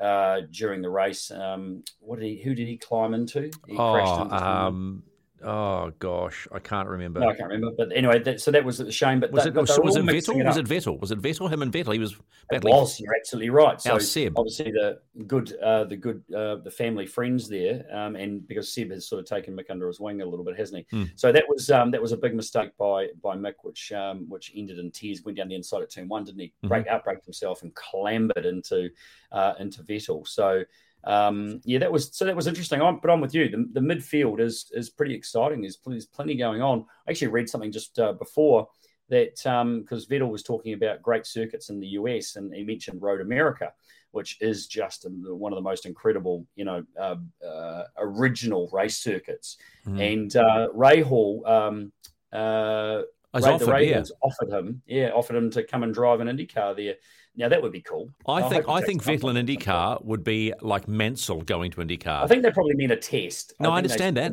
uh, during the race. Um, what did he? Who did he climb into? He crashed Oh, into um, oh gosh, I can't remember. no, I can't remember. But anyway, that, so that was a shame. But Was they- it but was, was it Vettel? Was it Vettel? Was it Vettel? Him and Vettel. He was It battling. was. You're absolutely right. So Our Seb. obviously the good, uh, the good, uh, the family friends there, um, and because Seb has sort of taken Mick under his wing a little bit, hasn't he? Hmm. So that was um, that was a big mistake by by Mick, which um, which ended in tears. Went down the inside at turn one, didn't he? Mhm. Break outbraked himself and clambered into uh, into Vettel. So. Um, yeah, that was so that was interesting. I'm, but I'm with you. The, the midfield is is pretty exciting. There's, there's plenty going on. I actually read something just uh, before that because Vettel was talking about great circuits in the US and he mentioned Road America, which is just um, one of the most incredible, you know, uh, uh, original race circuits. Hmm. And uh, Rahal, um, uh, Ray, offered, the Ray yeah. Offered him, yeah, offered him to come and drive an IndyCar there. Now that would be cool. I think I think Vettel and. IndyCar would be like Mansell going to IndyCar. I think they probably meant a test. No, I they understand that.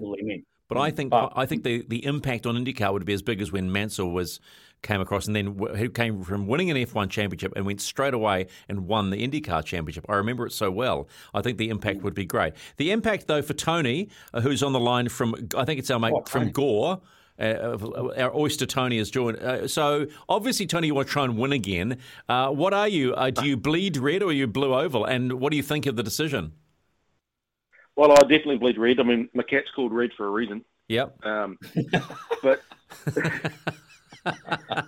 But I think But- I think the, the impact on IndyCar would be as big as when Mansell was came across and then who came from winning an F1 championship and went straight away and won the IndyCar championship. I remember it so well. I think the impact would be great. The impact though for Tony, uh, who's on the line from I think it's our mate Oh, from. Gore. Uh, our oyster Tony has joined. Uh, so obviously, Tony, you want to try and win again. Uh, what are you? Uh, do you bleed red or are you blue oval? And what do you think of the decision? Well, I definitely bleed red. I mean, my cat's called Red for a reason. Yep. Um, but but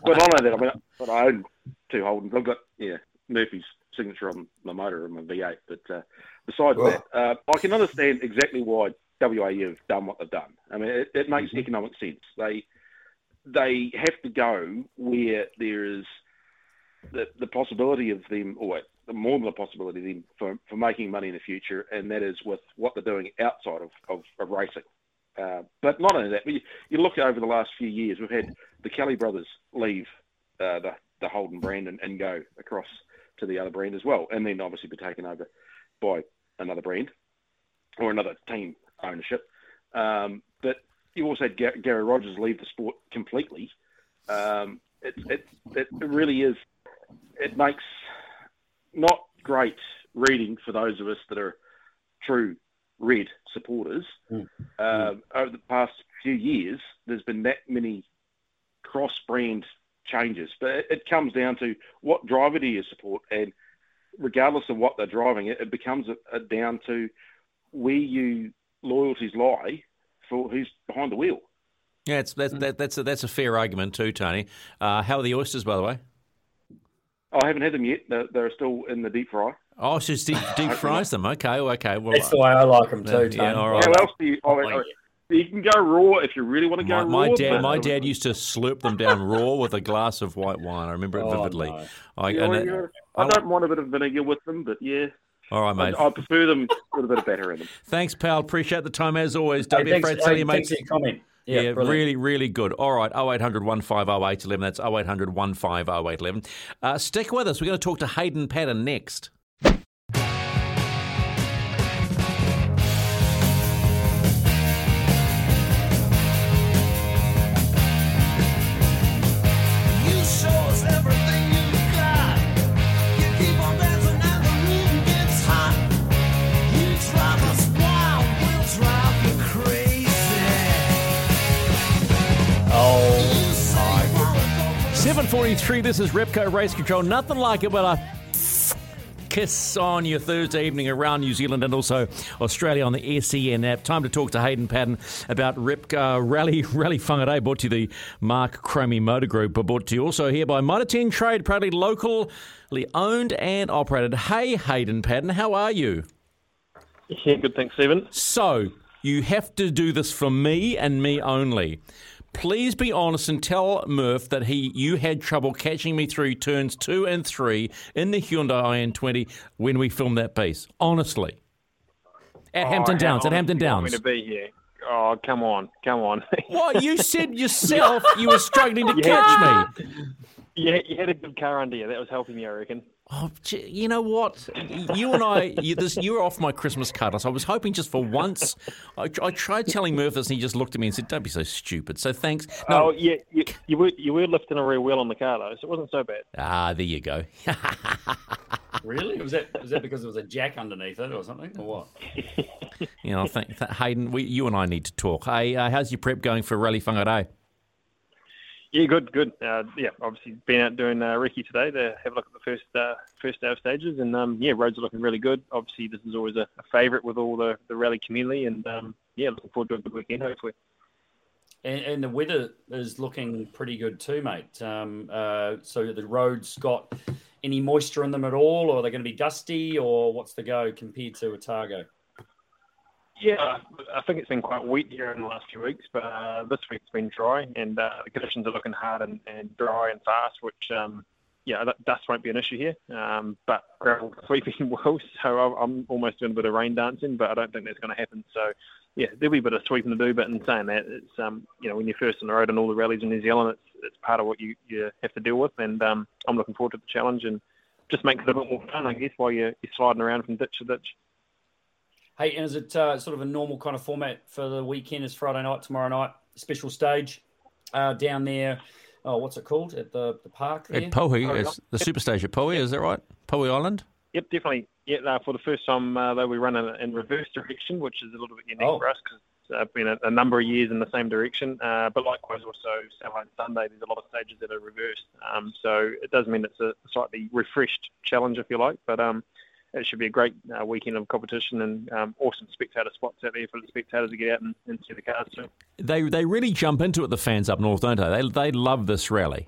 not only that, I mean, but I own two Holdens. I've got yeah Murphy's signature on my motor and my V8. But uh, besides that, uh, I can understand exactly why WA have done what they've done. I mean, it, it makes economic sense. They they have to go where there is the, the possibility of them, or more than the possibility of them for, for making money in the future, and that is with what they're doing outside of, of, of racing. Uh, but not only that, but you, you look over the last few years, we've had the Kelly brothers leave uh, the, the Holden brand and, and go across to the other brand as well, and then obviously be taken over by another brand or another team ownership. Um, but you also had Gary Rogers leave the sport completely. Um, it, it, it really is, it makes not great reading for those of us that are true red supporters. Mm. Um, over the past few years, there's been that many cross-brand changes, but it, it comes down to what driver do you support, and regardless of what they're driving, it, it becomes a, a down to where you loyalties lie for who's behind the wheel. Yeah, it's, that, that, that's, a, that's a fair argument too, Tony. Uh, how are the oysters, by the way? I haven't had them yet. They're, they're still in the deep fry. Oh, it's just deep, deep fries them. Okay, well, okay. Well, That's the way I like them too, Yeah, Tony. all right. How else do you? Oh, Oh, oh, you can go raw if you really want to go my, raw. my dad, my dad used to slurp them down raw with a glass of white wine. I remember it Oh, vividly. no. I, Yeah, and it- I don't mind a bit of vinegar with them, but yeah, all right, I, mate. I prefer them with a bit of batter in them. Thanks, pal. Appreciate the time as always. Don't Hey, be thanks, afraid to tell hey, your thanks mates. for your comment. Yeah, Yeah, really, really good. All right, 0800 150 That's 0800 150 Uh, stick with us. We're going to talk to Hayden Paddon next. 843, this is Repco Race Control. Nothing like it but a kiss on your Thursday evening around New Zealand and also Australia on the SEN app. Time to talk to Hayden Paddon about Repco Rally Rally Whangarei, brought to you the Mark Cromie Motor Group, but brought to you also here by Mitre Trade, proudly locally owned and operated. Hey, Hayden Paddon, how are you? Yeah, good, thanks, Stephen. So, you have to do this for me and me only Please be honest and tell Murph that he you had trouble catching me through turns two and three in the Hyundai IN20 when we filmed that piece. Honestly. At Hampton Oh, Downs, at Hampton honest you want Downs. To be here. Oh, come on, come on. What? You said yourself you were struggling to Yeah. catch me. yeah, you had a good car under you. That was helping you, I reckon. Oh, you know what? You and I, you, this, you were off my Christmas card. So I was hoping just for once. I, I tried telling Murph this, and he just looked at me and said, "Don't be so stupid." So thanks. No, Oh, yeah, you, you were you were lifting a rear wheel on the car though, so it wasn't so bad. ah, there you go. really? Was that was that because there was a jack underneath it or something, or what? You know, th- th- Hayden, we, you and I need to talk. Hey, uh, how's your prep going for Rally Whangarei? Yeah, good, good. Uh, yeah, obviously been out doing uh, recce today to have a look at the first uh, first day of stages, and um, yeah, roads are looking really good. Obviously, this is always a, a favourite with all the, the rally community, and um, yeah, looking forward to a good weekend hopefully. And, and the weather is looking pretty good too, mate. Um, uh, so the roads got any moisture in them at all, or are they going to be dusty, or what's the go compared to Otago? Yeah, I think it's been quite wet here in the last few weeks, but uh, this week's been dry, and uh, the conditions are looking hard and, and dry and fast, which um, yeah, that, dust won't be an issue here. Um, but gravel sweeping will, so I'm- almost doing a bit of rain dancing, but I don't think that's going to happen. So yeah, there'll be a bit of sweeping to do. But in saying that, it's um, you know when you're first on the road and all the rallies in New Zealand, it's it's part of what you, you have to deal with, and um, I'm looking forward to the challenge and just makes it a bit more fun, I guess, while you're, you're sliding around from ditch to ditch. Hey, and is it uh, sort of a normal kind of format for the weekend? Is Friday night, tomorrow night, special stage uh, down there? Oh, what's it called at the the park? There? At Pohe, Oh, it's the superstage at Pohe, is that right? Pohe Island? Yep, definitely. Yeah, uh, for the first time, uh, though, we run in, in reverse direction, which is a little bit unique Oh. for us because it's uh, been a, a number of years in the same direction. Uh, but likewise, also Saturday and Sunday, there's a lot of stages that are reversed. Um, so it does mean it's a slightly refreshed challenge, if you like. But um, it should be a great uh, weekend of competition and um, awesome spectator spots out there for the spectators to get out and, and see the cars too. They they really jump into it, the fans up north, don't they? They, they love this rally.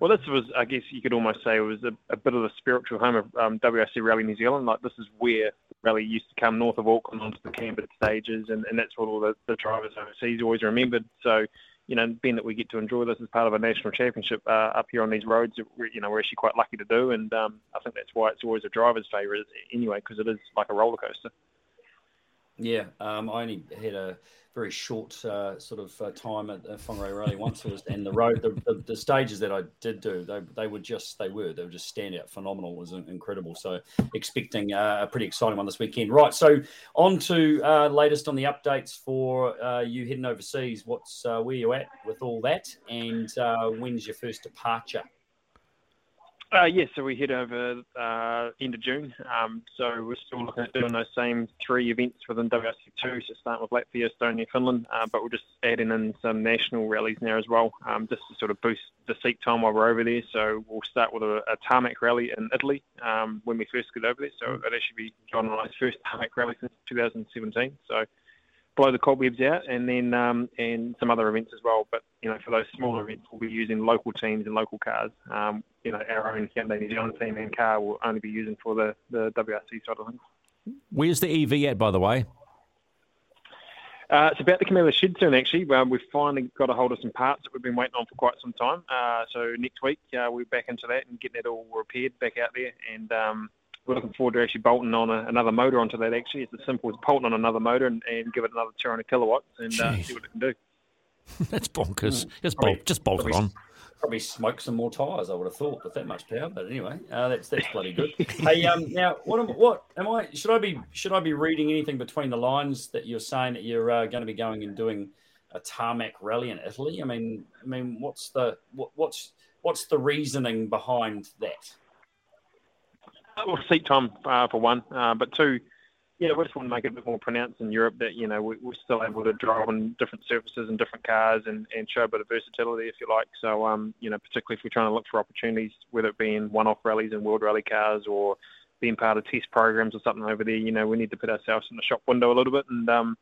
Well, this was, I guess you could almost say, it was a, a bit of the spiritual home of um, WRC Rally New Zealand. Like this is where the rally used to come north of Auckland onto the Canberra stages, and, and that's what all the, the drivers overseas always remembered. So, you know, being that we get to enjoy this as part of a national championship uh, up here on these roads, you know, we're actually quite lucky to do, and um, I think that's why it's always a driver's favourite anyway, because it is like a roller coaster. Yeah, um, I only had a very short uh, sort of uh, time at uh, Whangarei Rally once, was, and the road, the, the, the stages that I did do, they, they were just they were they were just stand out phenomenal. Was incredible. So expecting uh, a pretty exciting one this weekend. Right, so on to uh, latest on the updates for uh, you heading overseas. What's where you at with all that, and when's your first departure? Uh, yeah, so we head over uh, end of June. Um, so we're still looking at doing those same three events within WRC2. So starting with Latvia, Estonia, Finland, uh, but we're just adding in some national rallies now as well, um, just to sort of boost the seat time while we're over there. So we'll start with a, a tarmac rally in Italy um, when we first get over there. So it'll actually be John and I's first tarmac rally since 2017. So blow the cobwebs out, and then um, and some other events as well. But you know, for those smaller events, we'll be using local teams and local cars. Um, you know, our own Hyundai New Zealand team and car will only be using for the the WRC side of things. Where's the EV at, by the way? Uh, it's about to come out of the shed soon, actually. Um, we've finally got a hold of some parts that we've been waiting on for quite some time. Uh, so next week, uh, we're back into that and getting it all repaired back out there. And um, we're looking forward to actually bolting on a, another motor onto that, actually. It's as simple as bolting on another motor and, and give it another 200 kilowatts and uh, see what it can do. That's bonkers. Mm. Just Probably- bolt, just bolt it on. Probably smoke some more tyres. I would have thought with that much power. But anyway, uh, that's that's bloody good. hey, um, now what am, what am I? Should I be should I be reading anything between the lines that you're saying that you're uh, going to be going and doing a tarmac rally in Italy? I mean, I mean, what's the what, what's what's the reasoning behind that? Well, seat time uh, for one, uh, but two, yeah, we just want to make it a bit more pronounced in Europe that you know we, we're still able to drive on different surfaces and different cars and, and show a bit of versatility, if you like. So, um, you know, particularly if we're trying to look for opportunities, whether it be in one-off rallies and world rally cars or being part of test programs or something over there, you know, we need to put ourselves in the shop window a little bit and. Um,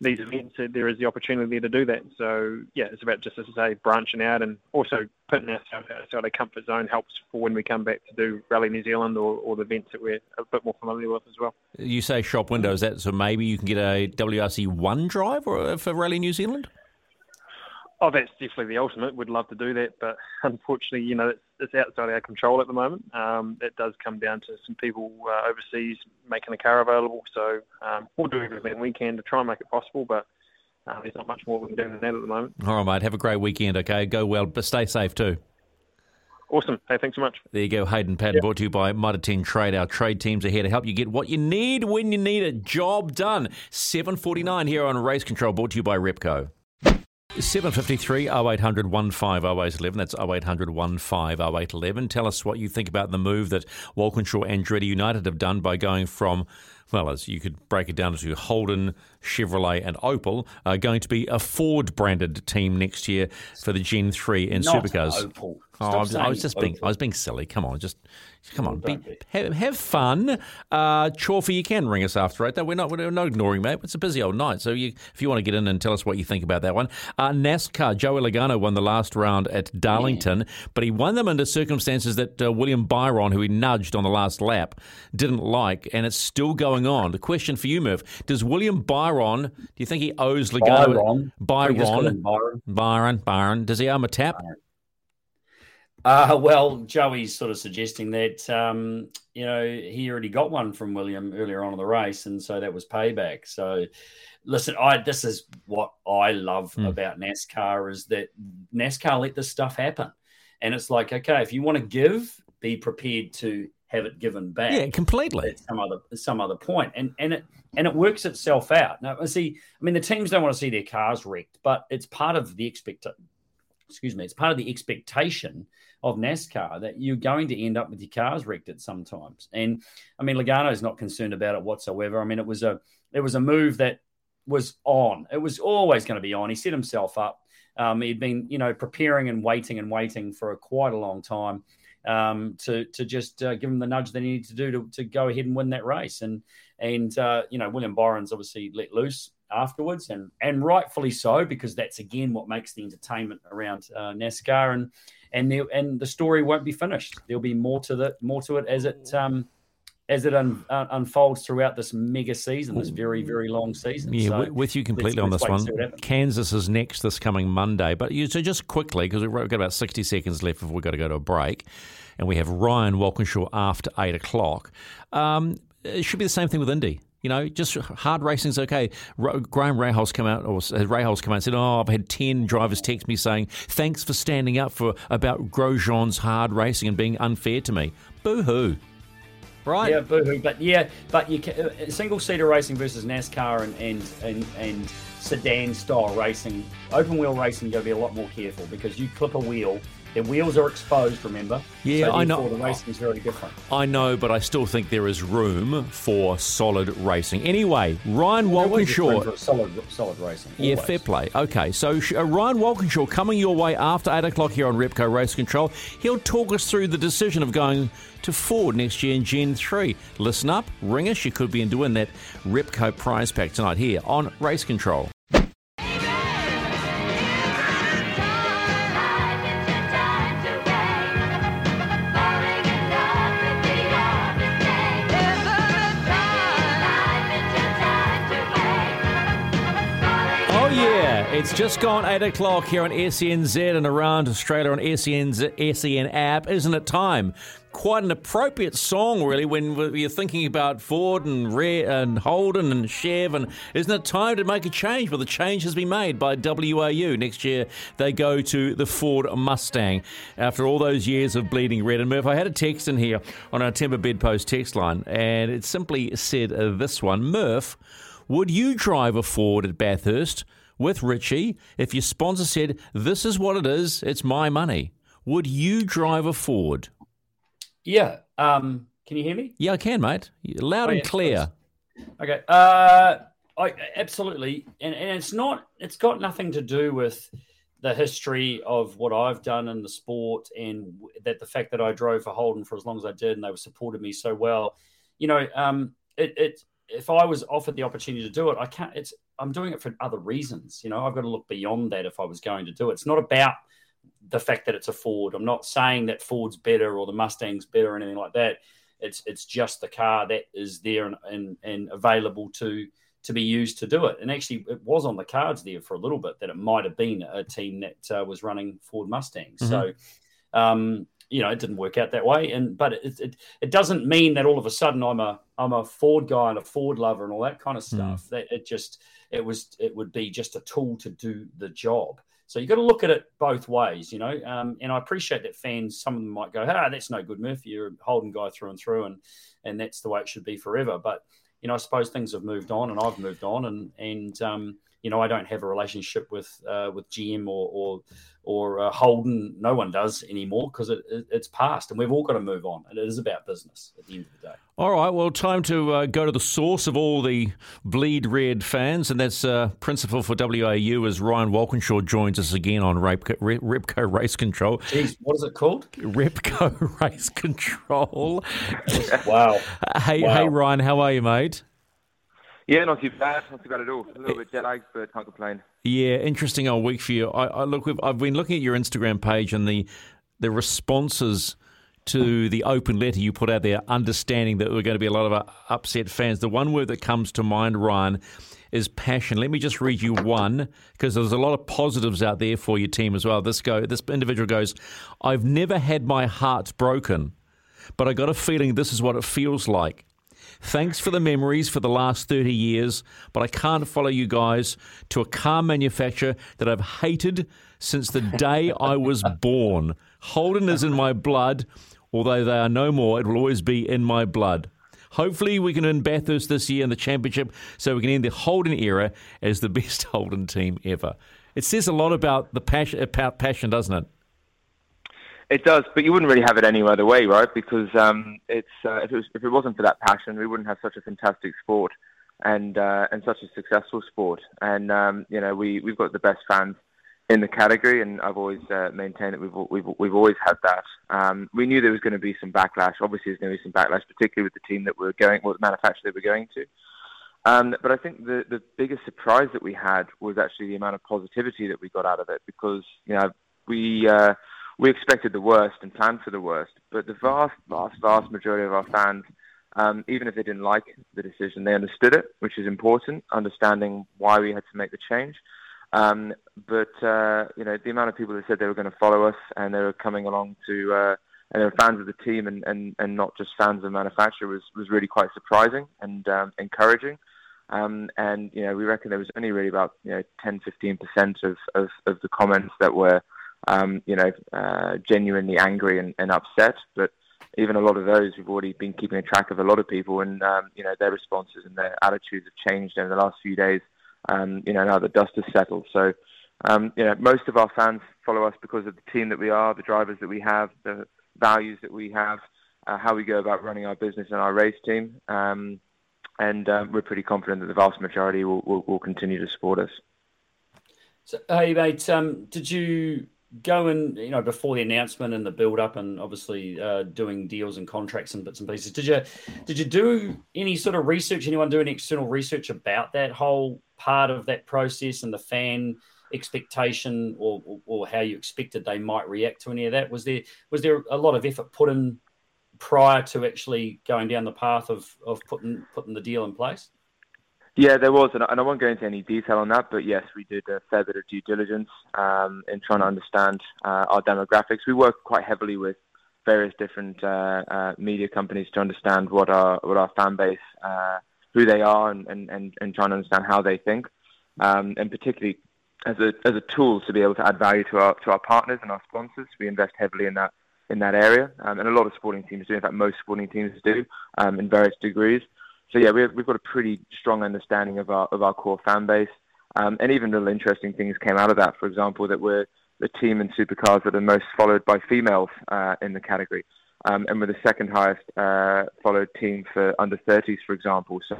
these events, there is the opportunity there to do that. So yeah, it's about just as I say, branching out and also putting ourselves outside our comfort zone helps for when we come back to do Rally New Zealand or, or the events that we're a bit more familiar with as well. You say shop window, is that so maybe you can get a WRC one drive or for Rally New Zealand? Oh, that's definitely the ultimate. We'd love to do that, but unfortunately, you know, it's, it's outside our control at the moment. Um, it does come down to some people uh, overseas making a car available. So um, we'll do everything we can to try and make it possible, but uh, there's not much more we can do than that at the moment. All right, mate. Have a great weekend. Okay, go well, but stay safe too. Awesome. Hey, thanks so much. There you go, Hayden Paddon, brought to you by Mitre 10 Trade. Our trade teams are here to help you get what you need when you need it. Job done. 749 here on Race Control, brought to you by Repco. 753 0800 150811. That's 0800 150811. Tell us what you think about the move that Walkinshaw and Andretti United have done by going from, well, as you could break it down to Holden, Chevrolet, and Opel, are going to be a Ford branded team next year for the Gen 3 and Not Supercars. Opel. Oh, I was, I was just being I was being silly. Come on, just come on, be, be. have, have fun. Uh, Chorfy, you can ring us after eight. Though we're not, we're not ignoring, mate. It's a busy old night, so you, if you want to get in and tell us what you think about that one. Uh, NASCAR, Joey Logano won the last round at Darlington, but he won them under circumstances that uh, William Byron, who he nudged on the last lap, didn't like, and it's still going on. The question for you, Murph: Does William Byron? Do you think he owes Logano? Byron. We just call him Byron. Byron. Byron. Byron. Does he owe him a tap? Uh, well, Joey's sort of suggesting that um, you know he already got one from William earlier on in the race, and so that was payback. So, listen, I this is what I love Hmm. about NASCAR is that NASCAR let this stuff happen, and it's like okay, if you want to give, be prepared to have it given back. Yeah, completely. At some other some other point, and and it and it works itself out. Now, see, I mean, the teams don't want to see their cars wrecked, but it's part of the expect. Excuse me, it's part of the expectation of NASCAR that you're going to end up with your cars wrecked at sometimes. And I mean, Logano's not concerned about it whatsoever. I mean, it was a it was a move that was on. It was always going to be on. He set himself up. Um, he'd been, you know, preparing and waiting and waiting for a, quite a long time um, to to just uh, give him the nudge they needed to do to, to go ahead and win that race. And and uh, you know, William Byron's obviously let loose afterwards, and and rightfully so because that's again what makes the entertainment around uh, NASCAR. And and there, and the story won't be finished. There'll be more to the more to it as it um, as it un, un, unfolds throughout this mega season, this very very long season. Yeah, So with you completely let's- on let's this see what one. Kansas is next this coming Monday, but you, so just quickly because we've got about sixty seconds left before we've got to go to a break, and we have Ryan Walkinshaw after eight o'clock. Um, it should be the same thing with Indy. You know, just hard racing's okay. Graham Rahals come out, or uh, Rahals come out and said, "Oh, I've had ten drivers text me saying thanks for standing up for about Grosjean's hard racing and being unfair to me." Boo hoo! Right? Yeah, boohoo. But yeah, but you can, uh, single seater racing versus NASCAR and and and, and sedan style racing, open wheel racing, you got to be a lot more careful because you clip a wheel Their wheels are exposed. Remember? Yeah, so I know. The racing is very different. I know, but I still think there is room for solid racing. Anyway, Ryan always Walkinshaw. solid, solid racing. Yeah, fair play. Okay, so uh, Ryan Walkinshaw coming your way after 8 o'clock here on Repco Race Control. He'll talk us through the decision of going to Ford next year in Gen 3. Listen up, ring us. You could be in to win that Repco prize pack tonight here on Race Control. Just gone 8 o'clock here on SENZ and around Australia on SENZ, SEN app. Isn't it time? Quite an appropriate song, really, when you're thinking about Ford and Re- and Holden and Chev. And isn't it time to make a change? Well, the change has been made by WAU. Next year, they go to the Ford Mustang after all those years of bleeding red. And Murph, I had a text in here on our Timber Bedpost text line, and it simply said uh, this one Murph, would you drive a Ford at Bathurst with Richie if your sponsor said, This is what it is, it's my money? Would you drive a Ford? Yeah. Um, can you hear me? Yeah, I can, mate. Loud Oh, and yeah, clear. Okay. Uh, I absolutely, and, and it's not. It's got nothing to do with the history of what I've done in the sport, and that the fact that I drove for Holden for as long as I did, and they were supported me so well. You know, um, it, it if I was offered the opportunity to do it, I can't. It's I'm doing it for other reasons. You know, I've got to look beyond that if I was going to do it. It's not about the fact that it's a Ford. I'm not saying that Ford's better or the Mustang's better or anything like that. It's it's just the car that is there and, and, and available to to be used to do it. And actually, it was on the cards there for a little bit that it might have been a team that uh, was running Ford Mustangs. So, um, you know, it didn't work out that way. And but it, it it doesn't mean that all of a sudden I'm a I'm a Ford guy and a Ford lover and all that kind of stuff. That it just it was it would be just a tool to do the job. So you've got to look at it both ways, you know. Um, and I appreciate that fans, some of them might go, "Ah, that's no good, Murphy. You're a Holden guy through and through, and and that's the way it should be forever." But you know, I suppose things have moved on, and I've moved on, and and um, you know, I don't have a relationship with uh, with GM or or, or uh, Holden. No one does anymore because it, it, it's past, and we've all got to move on. And it is about business at the end of the day. All right, well, time to uh, go to the source of all the bleed red fans, and that's uh, principal for WAU as Ryan Walkinshaw joins us again on Repco, Repco Race Control. Jeez, what is it called? Repco Race Control. wow. Hey, Wow. hey, Ryan, how are you, mate? Yeah, not too bad. Not too bad at all. A little bit jet lagged, but can't complain. Yeah, interesting old week for you. I, I look, we've, I've been looking at your Instagram page and the the responses to the open letter you put out there, understanding that there were going to be a lot of uh, upset fans. The one word that comes to mind, Ryan, is passion. Let me just read you one because there's a lot of positives out there for your team as well. This go, this individual goes, "I've never had my heart broken, but I got a feeling this is what it feels like." Thanks for the memories for the last 30 years, but I can't follow you guys to a car manufacturer that I've hated since the day I was born. Holden is in my blood, although they are no more, it will always be in my blood. Hopefully, we can win Bathurst this year in the championship so we can end the Holden era as the best Holden team ever. It says a lot about the passion, about passion doesn't it? It does, but you wouldn't really have it any other way, right? Because um, it's uh, if it was if it wasn't for that passion, we wouldn't have such a fantastic sport and uh, and such a successful sport. And um, you know, we we've got the best fans in the category, and I've always uh, maintained that we've we've we've always had that. Um, we knew there was going to be some backlash. Obviously, there's going to be some backlash, particularly with the team that we're going, or the manufacturer that we're going to. Um, but I think the, the biggest surprise that we had was actually the amount of positivity that we got out of it because, you know, we, uh, we expected the worst and planned for the worst. But the vast, vast, vast majority of our fans, um, even if they didn't like the decision, they understood it, which is important, understanding why we had to make the change. Um, but, uh, you know, the amount of people that said they were going to follow us and they were coming along to, uh, and they were fans of the team and, and, and not just fans of the manufacturer was, was really quite surprising and um, encouraging. Um, and you know, we reckon there was only really about you know 10, 15 percent of, of, of the comments that were um, you know uh, genuinely angry and, and upset. But even a lot of those, we've already been keeping a track of a lot of people, and um, you know their responses and their attitudes have changed over the last few days. Um, you know now the dust has settled, so Um, you know, most of our fans follow us because of the team that we are, the drivers that we have, the values that we have, uh, how we go about running our business and our race team. Um, and um, we're pretty confident that the vast majority will, will, will continue to support us. So, hey, mate, um, did you go and you know before the announcement and the build up, and obviously uh, doing deals and contracts and bits and pieces? Did you did you do any sort of research? Anyone do any external research about that whole part of that process and the fan expectation, or, or, or how you expected they might react to any of that? Was there was there a lot of effort put in prior to actually going down the path of of putting putting the deal in place? Yeah, there was, and I won't go into any detail on that, but yes, we did a fair bit of due diligence um, in trying to understand uh, our demographics. We work quite heavily with various different uh, uh, media companies to understand what our what our fan base, uh, who they are, and, and, and, and trying to understand how they think, um, and particularly as a as a tool to be able to add value to our to our partners and our sponsors. We invest heavily in that in that area, um, and a lot of sporting teams do. In fact, most sporting teams do um, in various degrees. So yeah, we've, we've got a pretty strong understanding of our of our core fan base, um, and even little interesting things came out of that. For example, that we're the team in supercars that are most followed by females uh, in the category, um, and we're the second highest uh, followed team for under 30s, for example. So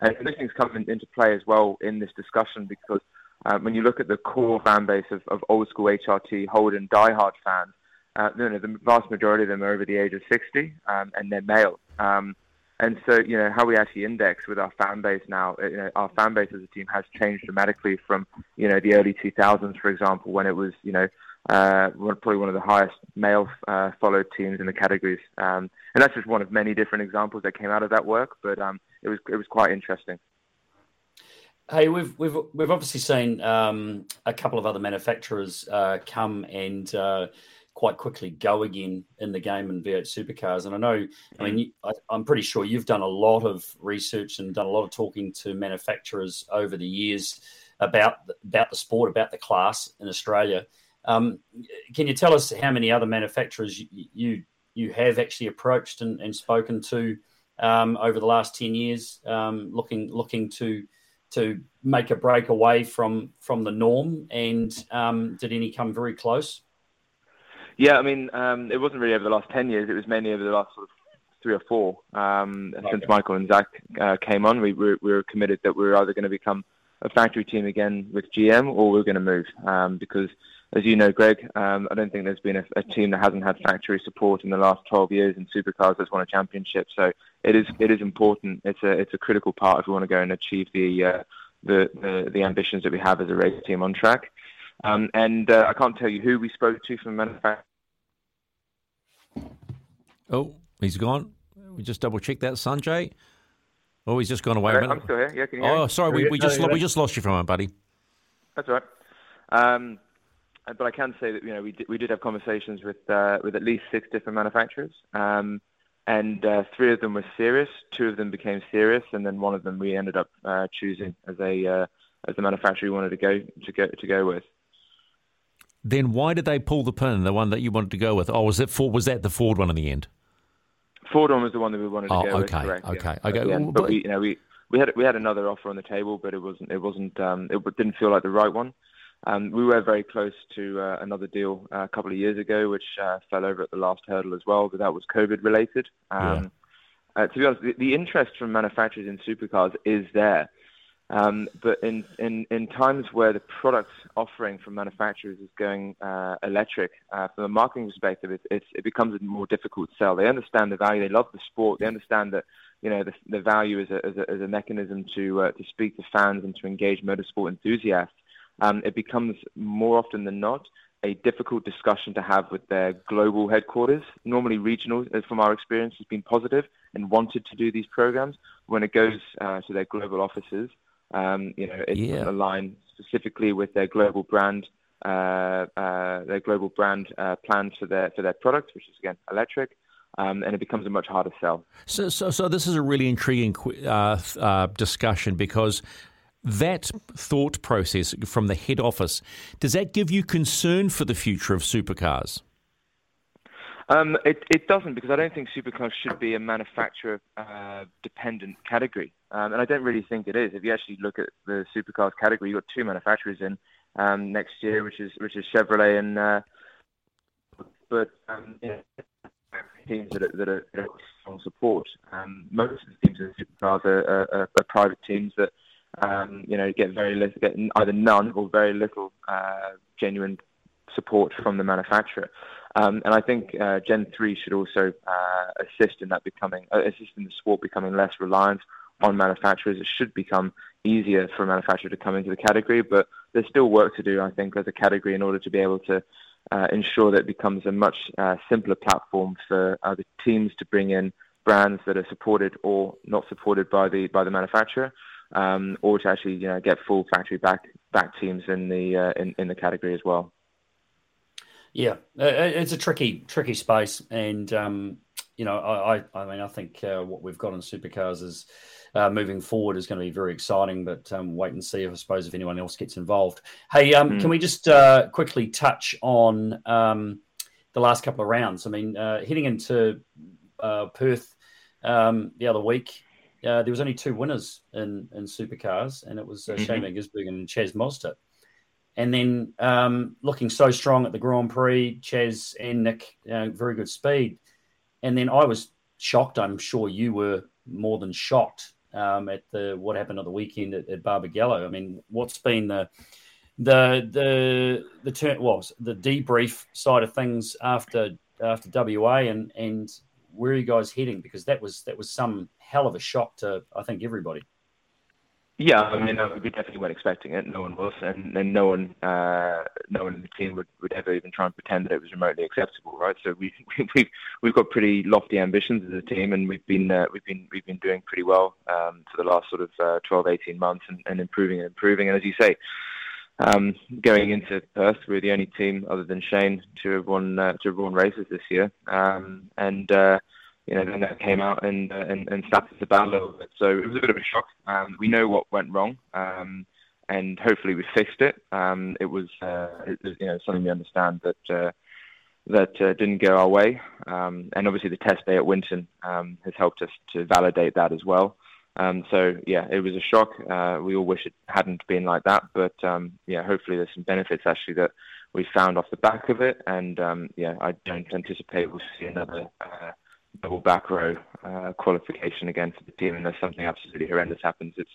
and these things come in, into play as well in this discussion because uh, when you look at the core fan base of, of old school HRT Holden diehard fans, uh, you know, the vast majority of them are over the age of 60 um, and they're male. Um, and so, you know, how we actually index with our fan base now, uh, you know, our fan base as a team has changed dramatically from, you know, the early 2000s, for example, when it was, you know, uh, probably one of the highest male uh, followed teams in the categories. Um, and that's just one of many different examples that came out of that work, but um, it was it was quite interesting. Hey, we've we've we've obviously seen um, a couple of other manufacturers uh, come and uh, quite quickly go again in the game in V8 supercars. And I know, I mean, I, I'm pretty sure you've done a lot of research and done a lot of talking to manufacturers over the years about about the sport, about the class in Australia. Um, can you tell us how many other manufacturers you you, you have actually approached and, and spoken to um, over the last ten years, um, looking looking to to make a break away from from the norm? And um, did any come very close? Yeah, I mean, um, it wasn't really over the last 10 years. It was mainly over the last sort of three or four. Um, Since Michael and Zak uh, came on, we were, we were committed that we were either going to become a factory team again with GM or we were going to move. Um, because, as you know, Greg, um, I don't think there's been a, a team that hasn't had factory support in the last 12 years in supercars that's won a championship. So it is it is important. It's a it's a critical part if we want to go and achieve the uh, the, the the ambitions that we have as a race team on track. Um, and uh, I can't tell you who we spoke to from the manufacturing. Oh, he's gone. We just double check that, Sanjay. Oh, he's just gone away. minute. I'm still here. Yeah, can you hear Oh, sorry, we, we just lo- we just lost you a moment, buddy. That's all right. Um, but I can say that you know we did, we did have conversations with uh, with at least six different manufacturers, um, and uh, three of them were serious. Two of them became serious, and then one of them we ended up uh, choosing as a uh, as the manufacturer we wanted to go to go to go with. Then why did they pull the pin? The one that you wanted to go with? Oh, was it Ford? Was that the Ford one in the end? Ford one was the one that we wanted to Oh, go with. okay, Correct, yeah, okay, okay. end. Well, But but- we, you know, we we had we had another offer on the table, but it wasn't it wasn't um, it didn't feel like the right one. Um, we were very close to uh, another deal uh, a couple of years ago, which uh, fell over at the last hurdle as well, but that was COVID related. Um, uh, to be honest, the, the interest from manufacturers in supercars is there. Um, but in, in, in times where the product offering from manufacturers is going uh, electric, uh, from a marketing perspective, it, it's, it becomes a more difficult sell. They understand the value. They love the sport. They understand that you know the, the value as a, as a, as a mechanism to uh, to speak to fans and to engage motorsport enthusiasts. Um, it becomes more often than not a difficult discussion to have with their global headquarters. Normally, regional, from our experience, has been positive and wanted to do these programs. When it goes uh, to their global offices, um, you know, it doesn't align specifically with their global brand, uh, uh, their global brand uh, plans for their for their product, which is again electric, um, and it becomes a much harder sell. So, so, so this is a really intriguing uh, uh, discussion because that thought process from the head office does that give you concern for the future of supercars? Um, it, doesn't because I don't think supercars should be a manufacturer uh, dependent category, um, and I don't really think it is. If you actually look at the supercars category, you've got two manufacturers in, um, next year, which is which is Chevrolet and. Uh, but teams that are, strong support. Most of the teams in supercars are, private teams that you know get very little, either none or very little uh, genuine support from the manufacturer. Um, and I think uh, Gen 3 should also uh, assist in that becoming, uh, assist in the sport becoming less reliant on manufacturers. It should become easier for a manufacturer to come into the category, but there's still work to do, I think, as a category in order to be able to uh, ensure that it becomes a much uh, simpler platform for the teams to bring in brands that are supported or not supported by the by the manufacturer, um, or to actually you know, get full factory back back teams in the uh, in, in the category as well. Yeah, uh, it's a tricky, tricky space, and um, you know, I, I, I mean, I think uh, what we've got in supercars is uh, moving forward is going to be very exciting. But um, wait and see, I suppose, if anyone else gets involved. Hey, um, Mm. can we just uh, quickly touch on um, the last couple of rounds? I mean, uh, heading into uh, Perth um, the other week, uh, there was only two winners in in supercars, and it was uh, Mhm. Shane Van Gisbergen and Chaz Mostert. And then um, looking so strong at the Grand Prix, Chaz and Nick, uh, very good speed. And then I was shocked. I'm sure you were more than shocked um, at the what happened at the weekend at, at Barbagallo. I mean, what's been the the the the turn was the debrief side of things after after WA and and where are you guys heading? Because that was that was some hell of a shock to I think everybody. Yeah, I mean, we definitely weren't expecting it. No one was, and, and no one, uh, no one in the team would, would ever even try and pretend that it was remotely acceptable, right? So we we we've got pretty lofty ambitions as a team, and we've been uh, we've been we've been doing pretty well um, for the last sort of uh, 12, 18 months, and, and improving and improving. And as you say, um, going into Perth, we're the only team other than Shane to have won uh, to have won races this year, um, and. Uh, you know, then that came out and uh, and, and slapped us about a little bit. So it was a bit of a shock. Um, we know what went wrong, um, and hopefully we fixed it. Um, it was, uh, it you know, something we understand that uh, that uh, didn't go our way, um, and obviously the test day at Winton um, has helped us to validate that as well. Um, so yeah, it was a shock. Uh, we all wish it hadn't been like that, but yeah, hopefully there's some benefits actually that we found off the back of it, and yeah, I don't anticipate we'll see another. Double back row uh, qualification again for the team unless something absolutely horrendous happens. It's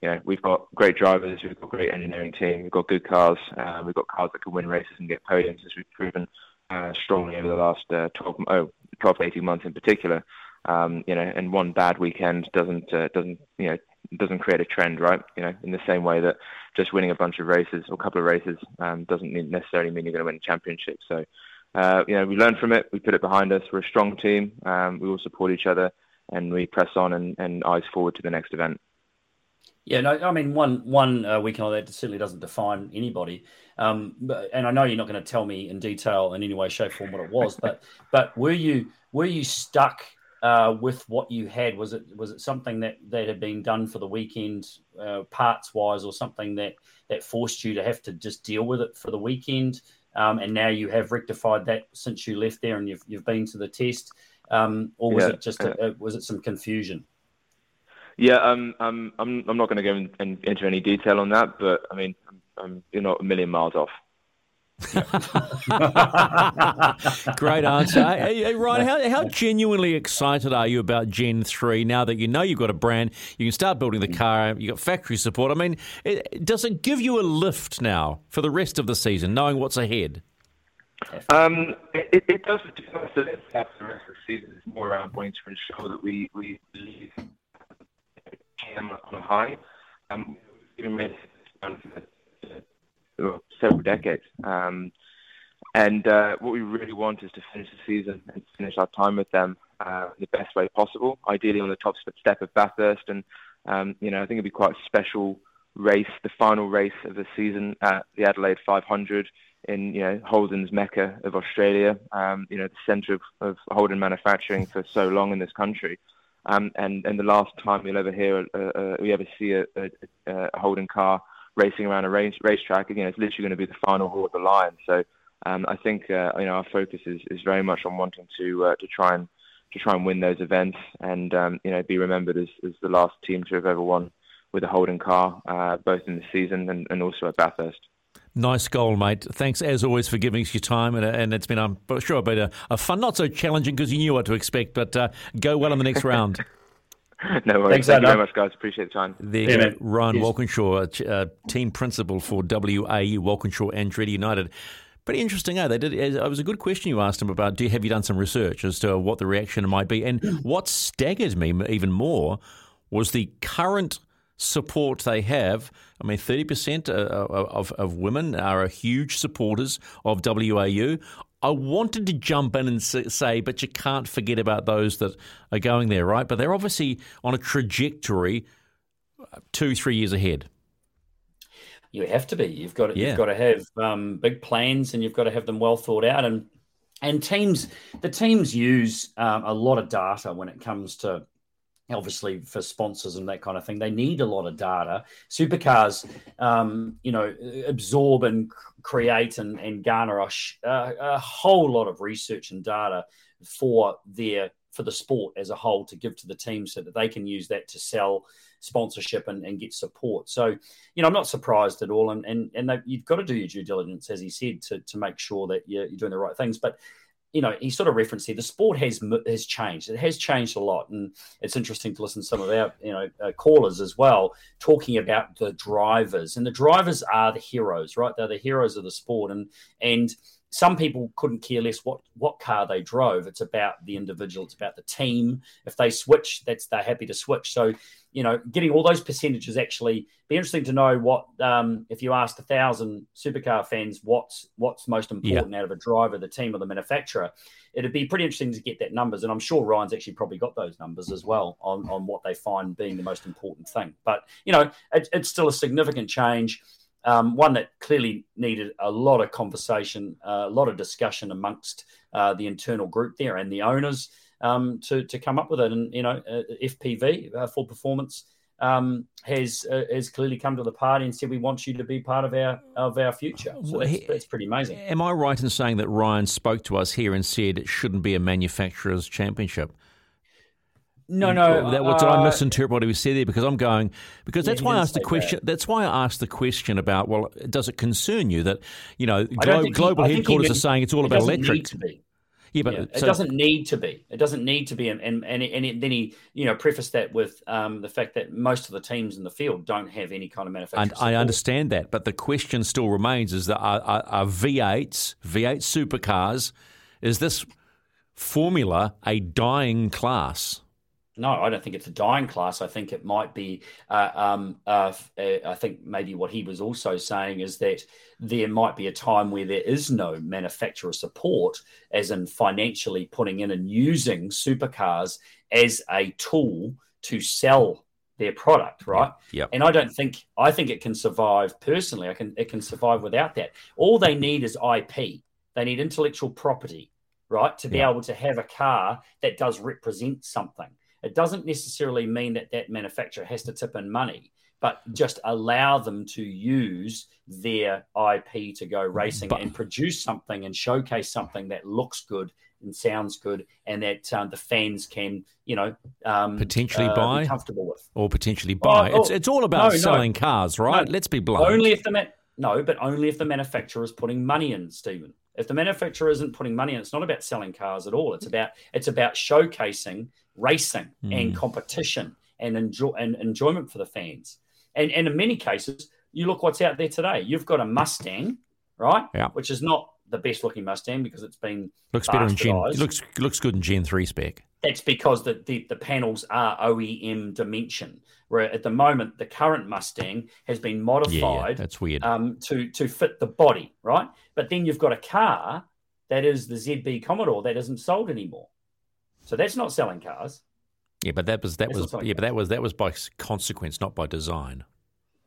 you know we've got great drivers, we've got great engineering team, we've got good cars, uh, we've got cars that can win races and get podiums as we've proven uh, strongly over the last uh, 12, oh, 12 to 18 months in particular. Um, you know, and one bad weekend doesn't uh, doesn't you know doesn't create a trend, right? You know, in the same way that just winning a bunch of races or a couple of races um, doesn't necessarily mean you're going to win a championship. So uh, you know, we learned from it. We put it behind us. We're a strong team. Um, we all support each other, and we press on and, and eyes forward to the next event. Yeah, no, I mean one one uh, weekend like that certainly doesn't define anybody. Um, but, and I know you're not going to tell me in detail in any way, shape, form what it was, but but were you were you stuck uh, with what you had? Was it was it something that that had been done for the weekend, uh, parts wise, or something that that forced you to have to just deal with it for the weekend? Um, and now you have rectified that since you left there and you've you've been to the test, um, or was Yeah, it just a, was it some confusion? Yeah, um, I'm I'm I'm not going to go in, in, into any detail on that, but I mean, I'm, I'm, you're not a million miles off. Great answer. Hey, hey, Ryan, how, how genuinely excited are you about Gen 3 now that you know you've got a brand, you can start building the car, you've got factory support? I mean, it, does it give you a lift now for the rest of the season, knowing what's ahead? Um, it, it does. To be honest, the rest of the rest of the season is more around wanting to ensure that we we leave GM on a high. Um, we've made for, for several decades. Um, and uh, what we really want is to finish the season and finish our time with them uh, the best way possible. Ideally, on the top step of Bathurst, and um, you know, I think it'd be quite a special race, the final race of the season at the Adelaide 500 in you know Holden's mecca of Australia, um, you know the centre of, of Holden manufacturing for so long in this country, um, and and the last time you'll ever hear uh, uh, we ever see a, a, a Holden car racing around a race, racetrack, again it's literally going to be the final haul of the line. So um, I think uh, you know our focus is, is very much on wanting to uh, to try and to try and win those events and um, you know be remembered as, as the last team to have ever won with a Holden car, uh, both in the season and, and also at Bathurst. Nice goal, mate. Thanks as always for giving us your time, and, and it's been, I'm sure, been a, a fun, not so challenging because you knew what to expect, but uh, go well in the next round. no worries. Thanks, Thank you very much, guys. Appreciate the time. There Yeah, go. Ryan Cheers. Walkinshaw, uh, team principal for WAU, Walkinshaw Andretti United. Pretty interesting, eh? They did. It was a good question you asked him about. Do have you done some research as to what the reaction might be? And what staggered me even more was the current support they have. I mean, thirty percent of of women are huge supporters of WAU. I wanted to jump in and say, but you can't forget about those that are going there, right? But they're obviously on a trajectory two, three years ahead. You have to be. You've got to, Yeah. you've got to have um, big plans, and you've got to have them well thought out. And and teams, the teams use um, a lot of data when it comes to obviously for sponsors and that kind of thing. They need a lot of data. Supercars, um, you know, absorb and create and, and garner a, sh- a, a whole lot of research and data for their for the sport as a whole to give to the team so that they can use that to sell sponsorship and, and get support. So, you know, I'm not surprised at all. And and, and you've got to do your due diligence, as he said, to, to make sure that you're, you're doing the right things. But you know, he sort of referenced here the sport has has changed. It has changed a lot, and it's interesting to listen to some of our you know uh, callers as well talking about the drivers. And the drivers are the heroes, right? They're the heroes of the sport, and and some people couldn't care less what what car they drove. It's about the individual. It's about the team. If they switch, that's they're happy to switch. So you know, getting all those percentages actually be interesting to know what um, if you asked a thousand supercar fans what's what's most important out of a driver, the team, or the manufacturer. It'd be pretty interesting to get that numbers, and I'm sure Ryan's actually probably got those numbers as well on on what they find being the most important thing. But you know, it, it's still a significant change. Um, one that clearly needed a lot of conversation, uh, a lot of discussion amongst uh, the internal group there and the owners um, to to come up with it. And you know, uh, FPV uh, Ford Performance um, has uh, has clearly come to the party and said we want you to be part of our of our future. So Well, that's, that's pretty amazing. Am I right in saying that Ryan spoke to us here and said it shouldn't be a manufacturer's championship? No, no, That, what, did I uh, misinterpret what he said there? Because I'm going because that's he why I asked the question. That's why I asked the question about well, does it concern you that you know glo- he- global he headquarters are saying it's all it about electric? Need to be. Yeah, but Yeah, it so- doesn't need to be. It doesn't need to be, and and and, and it- then he, you know, prefaced that with um, the fact that most of the teams in the field don't have any kind of manufacturing. And I understand that, but the question still remains: is that are, are, are V8s, V8 supercars, is this formula a dying class? No, I don't think it's a dying class. I think it might be. Uh, um, uh, uh, I think maybe what he was also saying is that there might be a time where there is no manufacturer support, as in financially putting in and using supercars as a tool to sell their product, right? Yep. And I don't think I think it can survive personally. I can it can survive without that. All they need is IP. They need intellectual property, right, to be Yeah. able to have a car that does represent something. It doesn't necessarily mean that that manufacturer has to tip in money, but just allow them to use their IP to go racing But- and produce something and showcase something that looks good and sounds good, and that um, the fans can, you know, um, Potentially uh, buy? comfortable with. Or potentially buy? Oh, it's oh, it's all about no, no. selling cars, right? No. Let's be blunt. Only if the man- no, but only if the manufacturer is putting money in, Stephen. If the manufacturer isn't putting money in, it's not about selling cars at all. It's about it's about showcasing racing and Mm. competition and enjoy and enjoyment for the fans. And and in many cases, you look what's out there today. You've got a Mustang, right? Yeah. Which is not the best looking Mustang because it's been looks better in Gen. Looks looks good in Gen three spec. That's because the, the, the panels are OEM dimension. Where at the moment, the current Mustang has been modified Yeah. that's weird. um, to, to fit the body, right? But then you've got a car that is the ZB Commodore that isn't sold anymore. So that's not selling cars. Yeah, but that was that That's was yeah, but that was that was by consequence, not by design.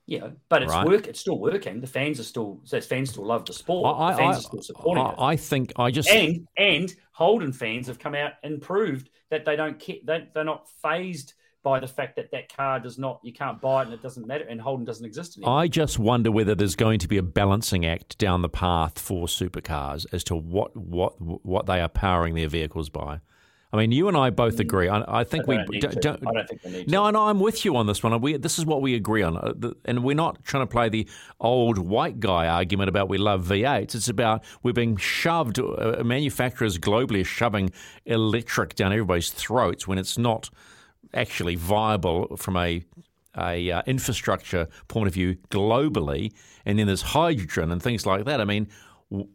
Yeah, but it's Right. work. It's still working. The fans are still. So fans still love the sport. I- the fans I- are still supporting it. I, I think I just and and Holden fans have come out and proved that they don't care, they, they're not phased by the fact that that car does not you can't buy it and it doesn't matter and Holden doesn't exist anymore. I just wonder whether there's going to be a balancing act down the path for supercars as to what what what they are powering their vehicles by. I mean, you and I both agree. I, I think They we don't need don't, to. I don't think they need No, and I'm with you on this one. We, this is what we agree on, Uh, and we're not trying to play the old white guy argument about we love V8s. It's about we're being shoved. Uh, manufacturers globally are shoving electric down everybody's throats when it's not actually viable from a a uh, infrastructure point of view globally, and then there's hydrogen and things like that. I mean,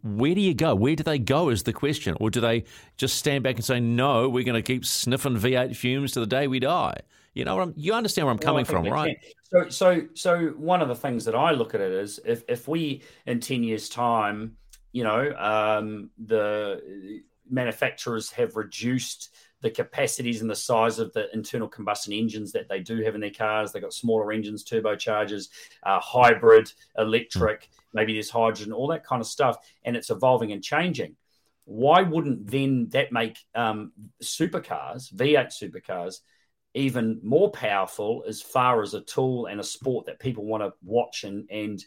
where do you go? Where do they go? Is the question, or do they just stand back and say, "No, we're going to keep sniffing V8 fumes to the day we die"? You know, what I'm, you understand where I'm coming think from, right? can. So, so, so one of the things that I look at it is if if we in ten years' time, you know, um, the manufacturers have reduced the capacities and the size of the internal combustion engines that they do have in their cars. They've got smaller engines, turbochargers, uh, hybrid, electric, maybe there's hydrogen, all that kind of stuff, and it's evolving and changing. Why wouldn't then that make um, supercars, V8 supercars, even more powerful as far as a tool and a sport that people want to watch and and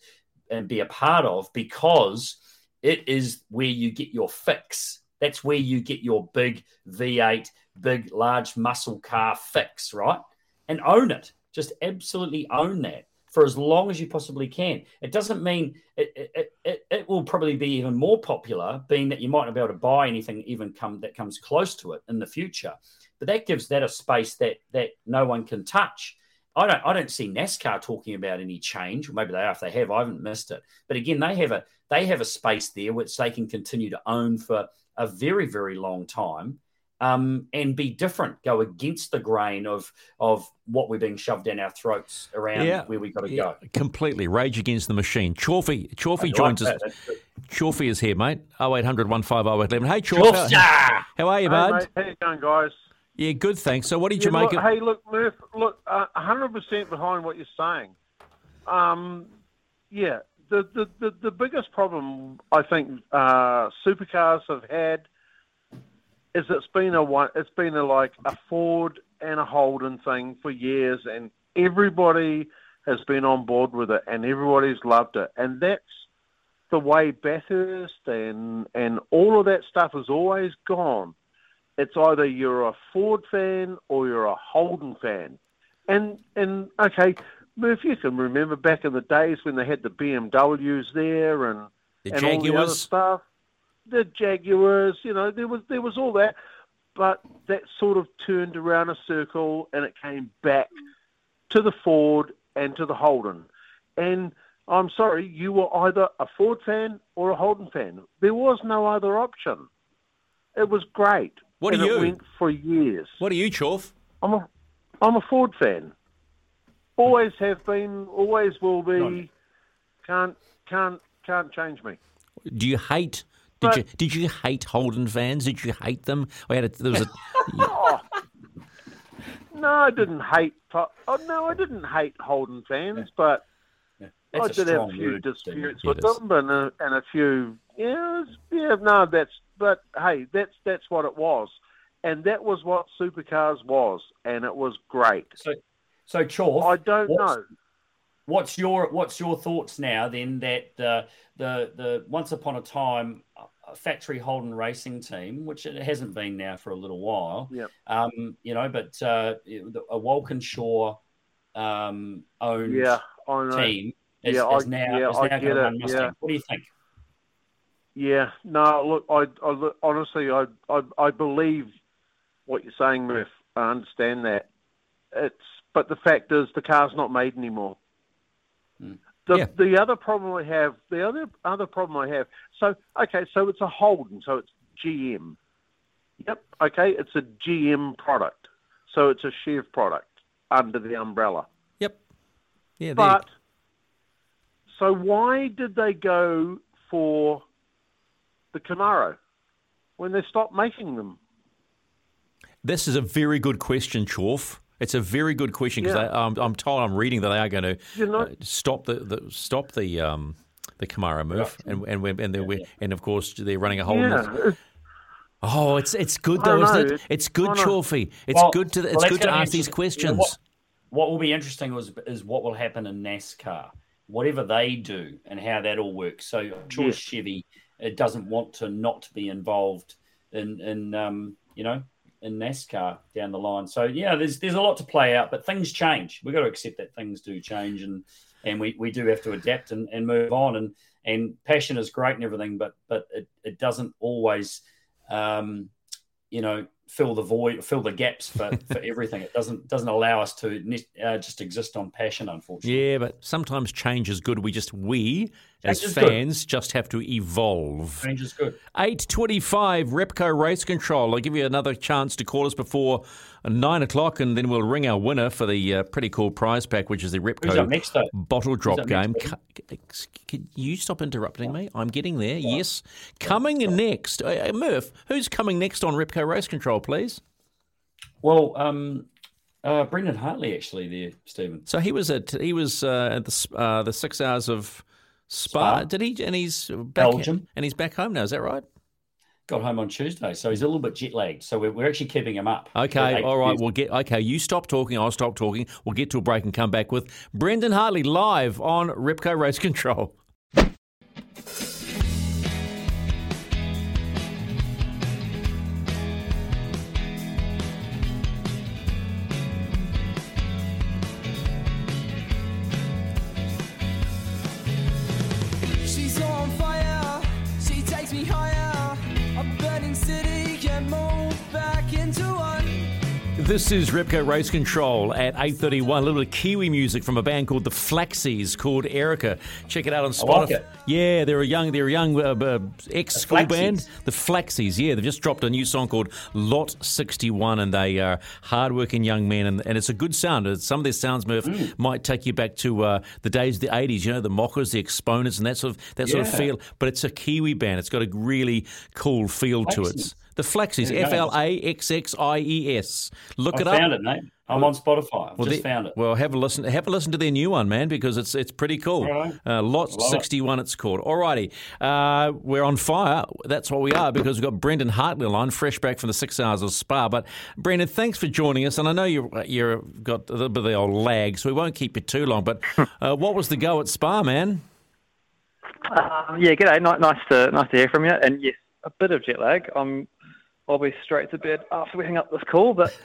and be a part of because it is where you get your fix. That's where you get your big V8, big large muscle car fix, right? And own it. Just absolutely own that for as long as you possibly can. It doesn't mean it, it, it, it will probably be even more popular, being that you might not be able to buy anything even come that comes close to it in the future. But that gives that a space that that no one can touch. I don't I don't see NASCAR talking about any change. Or maybe they are if they have. I haven't missed it. But again, they have a they have a space there which they can continue to own for a very very long time. Um, and be different, go against the grain of of what we're being shoved down our throats around Yeah. where we've got to Yeah, go. completely. Rage against the machine. Chorfy, I Chorfy like joins us. that. That's. Chorfy is here, mate. 0800 150 Hey, Chorf. Chorfs, How, how are you, Hey, bud? mate, how you going, guys? Yeah, good, thanks. So, what did Yeah, you make look, of Hey, look, Murph, look, uh, 100% behind what you're saying. Um, yeah, the, the, the, the biggest problem I think uh, supercars have had is it's been a one, it's been a like a Ford and a Holden thing for years, and everybody has been on board with it, and everybody's loved it, and that's the way Bathurst and and all of that stuff has always gone. It's either you're a Ford fan or you're a Holden fan. And and okay, Murph, you can remember back in the days when they had the BMWs there and The and all the other stuff, the Jaguars. You know, there was there was all that, but that sort of turned around a circle and it came back to the Ford and to the Holden. And I'm sorry, you were either a Ford fan or a Holden fan. There was no other option. It was great. What and are it you? went for years. What are you, Chorf? I'm a, I'm a Ford fan. Always have been. Always will be. Can't can't can't change me. Do you hate? Did But- you did you hate Holden fans? Did you hate them? I had a, there was a Oh. No, I didn't hate. Oh no, I didn't hate Holden fans, but That's I a did have a few word, disputes with them, and a, and a few. Yeah, was- yeah. No, that's. But hey, that's that's what it was, and that was what supercars was, and it was great. So, so Chorf, I don't know. What's your what's your thoughts now? Then that the the the once upon a time uh, factory Holden racing team, which it hasn't been now for a little while, Yep. um, you know, but uh, a Walkinshaw um, owned Yeah, team is, Yeah, is I- now yeah, is now going to run Mustang. yeah. What do you think? Yeah, no, look, I, I honestly, I, I, I believe what you're saying, Murph. I understand that. It's, but the fact is, the car's not made anymore. The, Yeah. the other problem I have, the other other problem I have. So okay, so it's a Holden, so it's GM. Yep. Okay, it's a GM product, so it's a Chev product under the umbrella. yep. Yeah, there- But so why did they go for the Camaro when they stopped making them? This is a very good question, Chorf. It's a very good question because Yeah. I'm, I'm told I'm reading that they are going to You know- uh, stop the, the stop the um, the Camaro move, and and we- and, we and of course they're running a whole. Yeah, Oh, it's it's good though, isn't it? it- It's good, I know. Chorfy. It's Well, good to it's that's good to ask these interesting. You know, questions. what, what will be interesting is, is what will happen in NASCAR, whatever they do and how that all works. So I'm sure Yes. Chevy it doesn't want to not be involved in, in um, you know, in NASCAR down the line. So yeah, there's there's a lot to play out, but things change. We've got to accept that things do change, and and we, we do have to adapt and, and move on. And and passion is great and everything, but but it, it doesn't always, um, you know, fill the void, fill the gaps for, for everything. It doesn't doesn't allow us to uh, just exist on passion, unfortunately. Yeah, but sometimes change is good. We just we as is good. fans just have to evolve. Change is good. Eight twenty-five, Repco Race Control. I'll give you another chance to call us before nine o'clock, and then we'll ring our winner for the uh, pretty cool prize pack, which is the Repco bottle drop game. next, Can you stop interrupting me? I'm getting there. Yes, coming next, uh, uh, Murph. Who's coming next on Repco Race Control, please? Well, um, uh, Brendan Hartley actually there, Stephen. So he was at he was uh, at the uh, the six hours of Spa. Spa. Did he? And he's back, Belgium. and he's back home now. Is that right? Got home on Tuesday, so he's a little bit jet lagged. So we're, we're actually keeping him up. Okay, all right. We'll get. Okay, you stop talking. I'll stop talking. We'll get to a break and come back with Brendan Hartley live on Repco Race Control. This is Repco Race Control at 8.31. A little bit of Kiwi music from a band called the Flaxies called Erica. Check it out on Spotify. like. Yeah, they're a young, they're a young uh, uh, ex-school Flaxies. band. The Flaxies, yeah. They've just dropped a new song called Lot 61 and they are hard-working young men and, and it's a good sound. Some of their sounds, Murph, Mm. might take you back to uh, the days of the 80s, you know, the Mockers, the Exponents and that sort of, that sort of feel. But it's a Kiwi band. It's got a really cool feel to it. Flaxies. The Flaxies, There you. F-L-A-X-X-I-E-S. Look I it up. found it, mate. I'm on Spotify. I've Well, just they- found it. Well, have a listen. Have a listen to their new one, man, because it's it's pretty cool. Right. Uh, Lot Love it. sixty one, it's called. Alrighty, uh, we're on fire. That's what we are because we've got Brendan Hartley on, fresh back from the six hours of Spa. But Brendan, thanks for joining us, and I know you you're got a little bit of the old lag, so we won't keep you too long. But uh, what was the go at Spa, man? Um, yeah, g'day. Ni- Nice to nice to hear from you. And yes, a bit of jet lag. I'm I'll be straight to bed after we hang up this call. But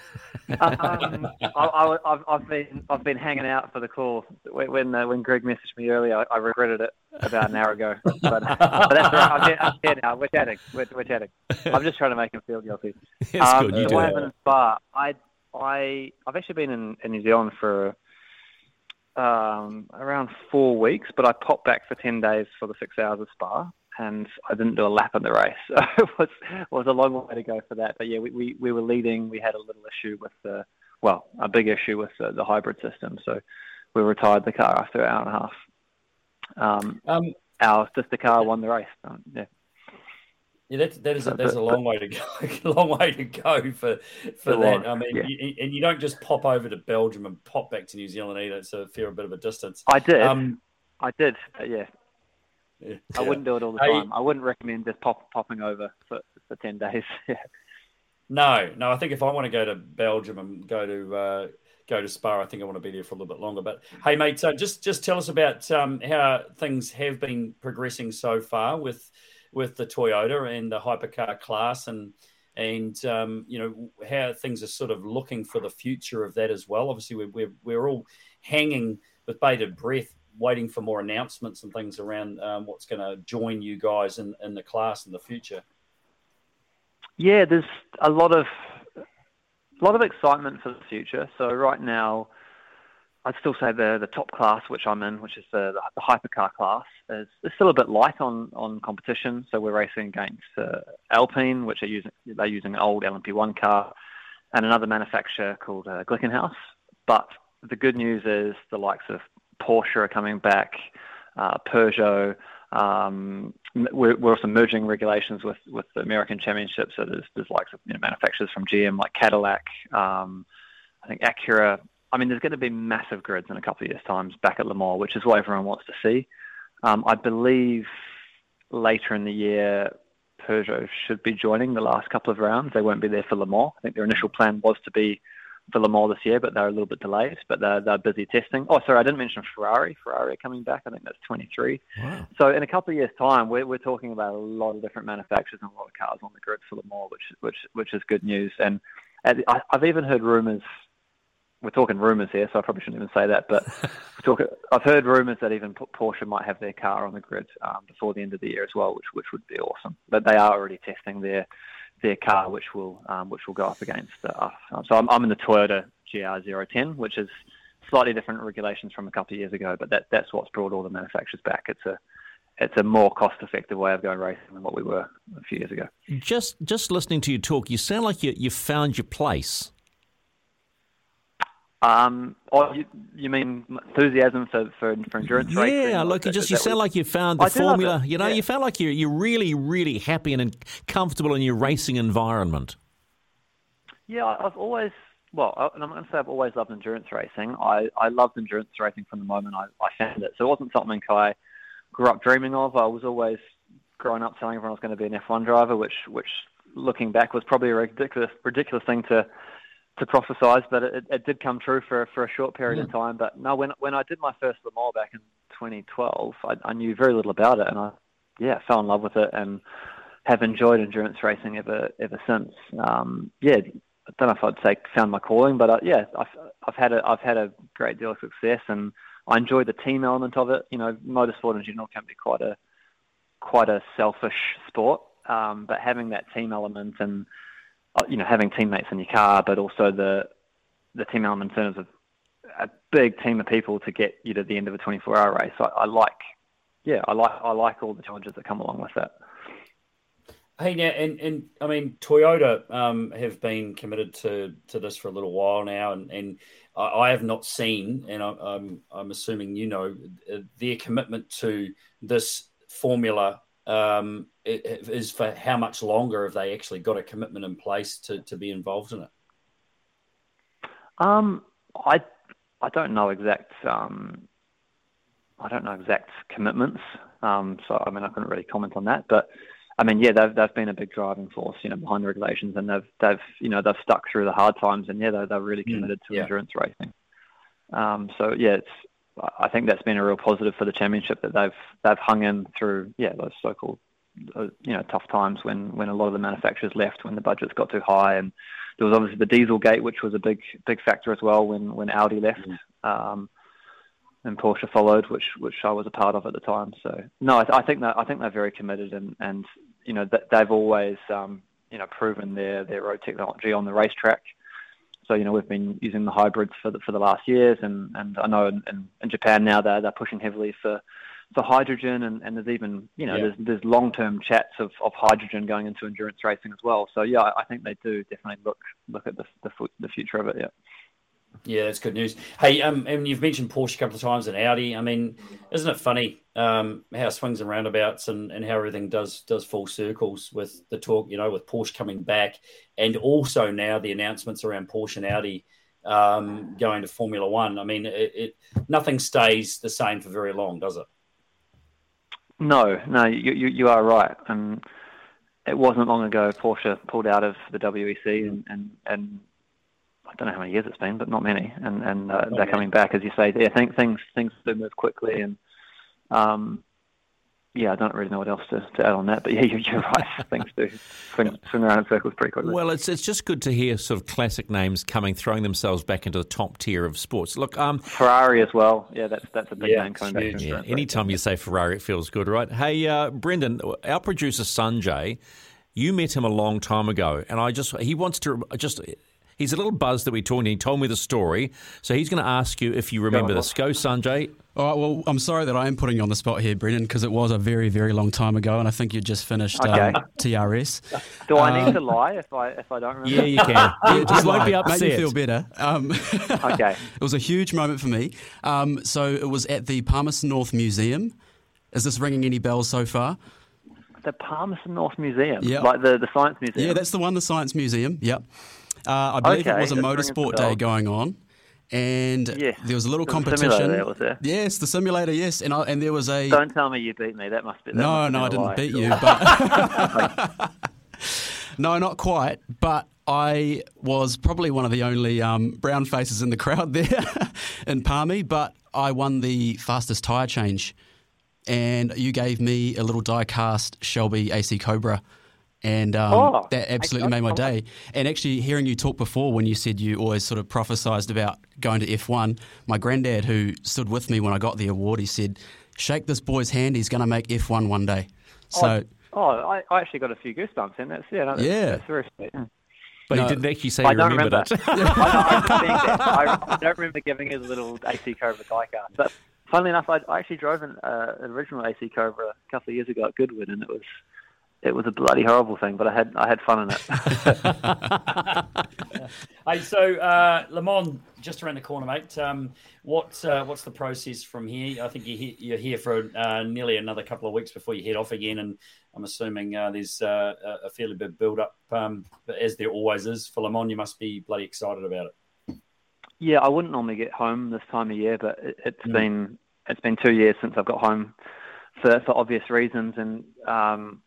um, I, I, I've, I've been I've been hanging out for the call. When when, uh, when Greg messaged me earlier, I, I regretted it about an hour ago. But, but that's right. I'm here, I'm here now. We're chatting. We're, we're chatting. I'm just trying to make him feel guilty. It's um, good. You so do what happened in Spa? I I I've actually been in, in New Zealand for um, around four weeks, but I popped back for ten days for the six hours of Spa, and I didn't do a lap in the race. So it was was a long way to go for that. But yeah, we, we, we were leading. We had a little issue with the well, a big issue with the, the hybrid system. So we retired the car after an hour and a half. Um, Um, our sister car won the race. Um, yeah. Yeah, that that is a, that's a long way to go. a long way to go for for that. I mean, yeah. you, and you don't just pop over to Belgium and pop back to New Zealand either. It's a fair bit of a distance. I did. Um, I did. Yeah. Yeah. I wouldn't do it all the time. I wouldn't recommend just pop, popping over for, for 10 days. No, no. I think if I want to go to Belgium and go to uh, go to Spa, I think I want to be there for a little bit longer. But hey, mate, so just just tell us about um, how things have been progressing so far with with the Toyota and the hypercar class, and and um, you know how things are sort of looking for the future of that as well. Obviously, we're we're, we're all hanging with bated breath. Waiting for more announcements and things around um, what's going to join you guys in, in the class in the future. Yeah, there's a lot of a lot of excitement for the future. So right now, I'd still say the the top class which I'm in, which is the the, hypercar class, is, is still a bit light on on competition. So we're racing against uh, Alpine, which are using they're using an old LMP1 car, and another manufacturer called uh, Glickenhaus. But the good news is the likes of Porsche are coming back, uh, Peugeot. Um, we're, we're also merging regulations with, with the American Championship. So there's there's like you know, manufacturers from GM like Cadillac, um, I think Acura. I mean, there's going to be massive grids in a couple of years' times back at Le Mans, which is what everyone wants to see. Um, I believe later in the year, Peugeot should be joining the last couple of rounds. They won't be there for Le Mans. I think their initial plan was to be for Le Mans this year, but they're a little bit delayed. But they're they're busy testing. Oh, sorry, I didn't mention Ferrari. Ferrari are coming back. I think that's 23. Wow. So in a couple of years' time, we're we're talking about a lot of different manufacturers and a lot of cars on the grid for Le Mans, which which which is good news. And, and I, I've even heard rumours. We're talking rumours here, so I probably shouldn't even say that. But we're I've heard rumours that even Porsche might have their car on the grid um, before the end of the year as well, which which would be awesome. But they are already testing their their car, which will um, which will go up against uh, us. So I'm, I'm in the Toyota GR010, which is slightly different regulations from a couple of years ago, but that that's what's brought all the manufacturers back. It's a it's a more cost effective way of going racing than what we were a few years ago. Just just listening to you talk, you sound like you you found your place. Um, oh, you, you mean enthusiasm for, for, for endurance racing? Yeah, look, you just you sound what- like you found the I formula. You know, yeah. you felt like you're you're really really happy and comfortable in your racing environment. Yeah, I've always, well, and I'm going to say I've always loved endurance racing. I, I loved endurance racing from the moment I, I found it. So it wasn't something I grew up dreaming of. I was always growing up telling everyone I was going to be an F1 driver, which, which looking back was probably a ridiculous, ridiculous thing to, to prophesize, but it, it did come true for, for a short period of time. But no, when, when I did my first Le Mans back in 2012, I, I knew very little about it and I, yeah, fell in love with it and have enjoyed endurance racing ever, ever since. Um, yeah, I don't know if I'd say found my calling, but uh, yeah, I've I've had a I've had a great deal of success, and I enjoy the team element of it. You know, motorsport in general can be quite a quite a selfish sport, um, but having that team element and you know having teammates in your car, but also the the team element in terms of a big team of people to get you to the end of a 24-hour race. I, I like, yeah, I like I like all the challenges that come along with that. Hey, now, and, and I mean, Toyota um, have been committed to, to this for a little while now, and, and I, I have not seen, and I, I'm I'm assuming you know uh, their commitment to this formula um, is for how much longer have they actually got a commitment in place to, to be involved in it? Um, I I don't know exact um, I don't know exact commitments. Um, so I mean I couldn't really comment on that. But I mean yeah they've they've been a big driving force you know behind the regulations and they've they've you know they've stuck through the hard times and yeah they're, they're really committed to yeah. endurance racing. Um, so yeah it's I think that's been a real positive for the championship that they've they've hung in through yeah those so-called you know tough times when when a lot of the manufacturers left when the budgets got too high. And there was obviously the diesel gate which was a big big factor as well when when Audi left um, and Porsche followed which which I was a part of at the time. So no I, I think that I think they're very committed and and you know that they've always um, you know proven their their road technology on the racetrack. So you know we've been using the hybrids for the for the last years, and, and I know in, in, in Japan now they're they're pushing heavily for for hydrogen, and, and there's even you know Yeah. there's there's long term chats of, of hydrogen going into endurance racing as well. So yeah, I think they do definitely look look at the the, the future of it. Yeah. Yeah, that's good news. Hey, um, and you've mentioned Porsche a couple of times and Audi. I mean, isn't it funny um, how swings and roundabouts and, and how everything does does full circles with the talk, you know, with Porsche coming back, and also now the announcements around Porsche and Audi um, going to Formula One. I mean, it, it nothing stays the same for very long, does it? No, no, you, you you are right. And it wasn't long ago Porsche pulled out of the WEC, and and, and I don't know how many years it's been, but not many. And and uh, they're coming back, as you say. Yeah, think things things do move quickly, and um, yeah, I don't really know what else to, to add on that. But yeah, you, you're right. things do swing, swing around in circles pretty quickly. Well, it's it's just good to hear sort of classic names coming, throwing themselves back into the top tier of sports. Look, um, Ferrari as well. Yeah, that's that's a big Yeah, name coming back. huge. to yeah, anytime you say Ferrari, it feels good, right? Hey, uh, Brendan, our producer Sanjay, you met him a long time ago, and I just he wants to just. He's a little buzzed that we're talking. He told me the story, so he's going to ask you if you remember on, this. Go, Sanjay. All right, well, I'm sorry that I am putting you on the spot here, Brendan, because it was a very, very long time ago, and I think you just finished Okay. um, TRS. Do I need Um, to lie if I if I don't remember? Yeah, you can. Yeah, just won't be upset. Make me feel better. Um, Okay. it was a huge moment for me. Um, so it was at the Palmerston North Museum. Is this ringing any bells so far? The Palmerston North Museum, Yeah. like the the science museum. Yeah, that's the one, the Science Museum. Yep. Uh, I believe it was a motorsport day going on, and Yes, there was a little was competition. there, was there? Yes, the simulator. Yes, and I, and there was a. Don't tell me you beat me. That must be. That No, must no, I didn't lie. beat you, but no, not quite. But I was probably one of the only um, brown faces in the crowd there in Palmy, but I won the fastest tyre change. And you gave me a little die cast Shelby AC Cobra. And um, Oh, that absolutely made my day. And actually, hearing you talk before when you said you always sort of prophesized about going to F1, my granddad, who stood with me when I got the award, he said, Shake this boy's hand, he's going to make F1 one day. So. Oh, I, I actually got a few goosebumps, and that's yeah, no, that's, Yeah. that's very sweet. But No. he didn't actually say I he don't remembered remember. it. I, don't, I, remember being there. I, I don't remember giving his little AC Cobra diecast. But funnily enough, I, I actually drove an, uh, an original AC Cobra a couple of years ago at Goodwood, and it was it was a bloody horrible thing. But I had I had fun in it. Hey, so uh, Le Mans just around the corner, mate. Um, what uh, what's the process from here? I think you're here, you're here for uh, nearly another couple of weeks before you head off again, and I'm assuming uh, there's uh, a- fairly big build up, um, but as there always is for Le Mans. You must be bloody excited about it. Yeah, I wouldn't normally get home this time of year, but it, it's Mm. been it's been two years since I've got home for for obvious reasons. And um,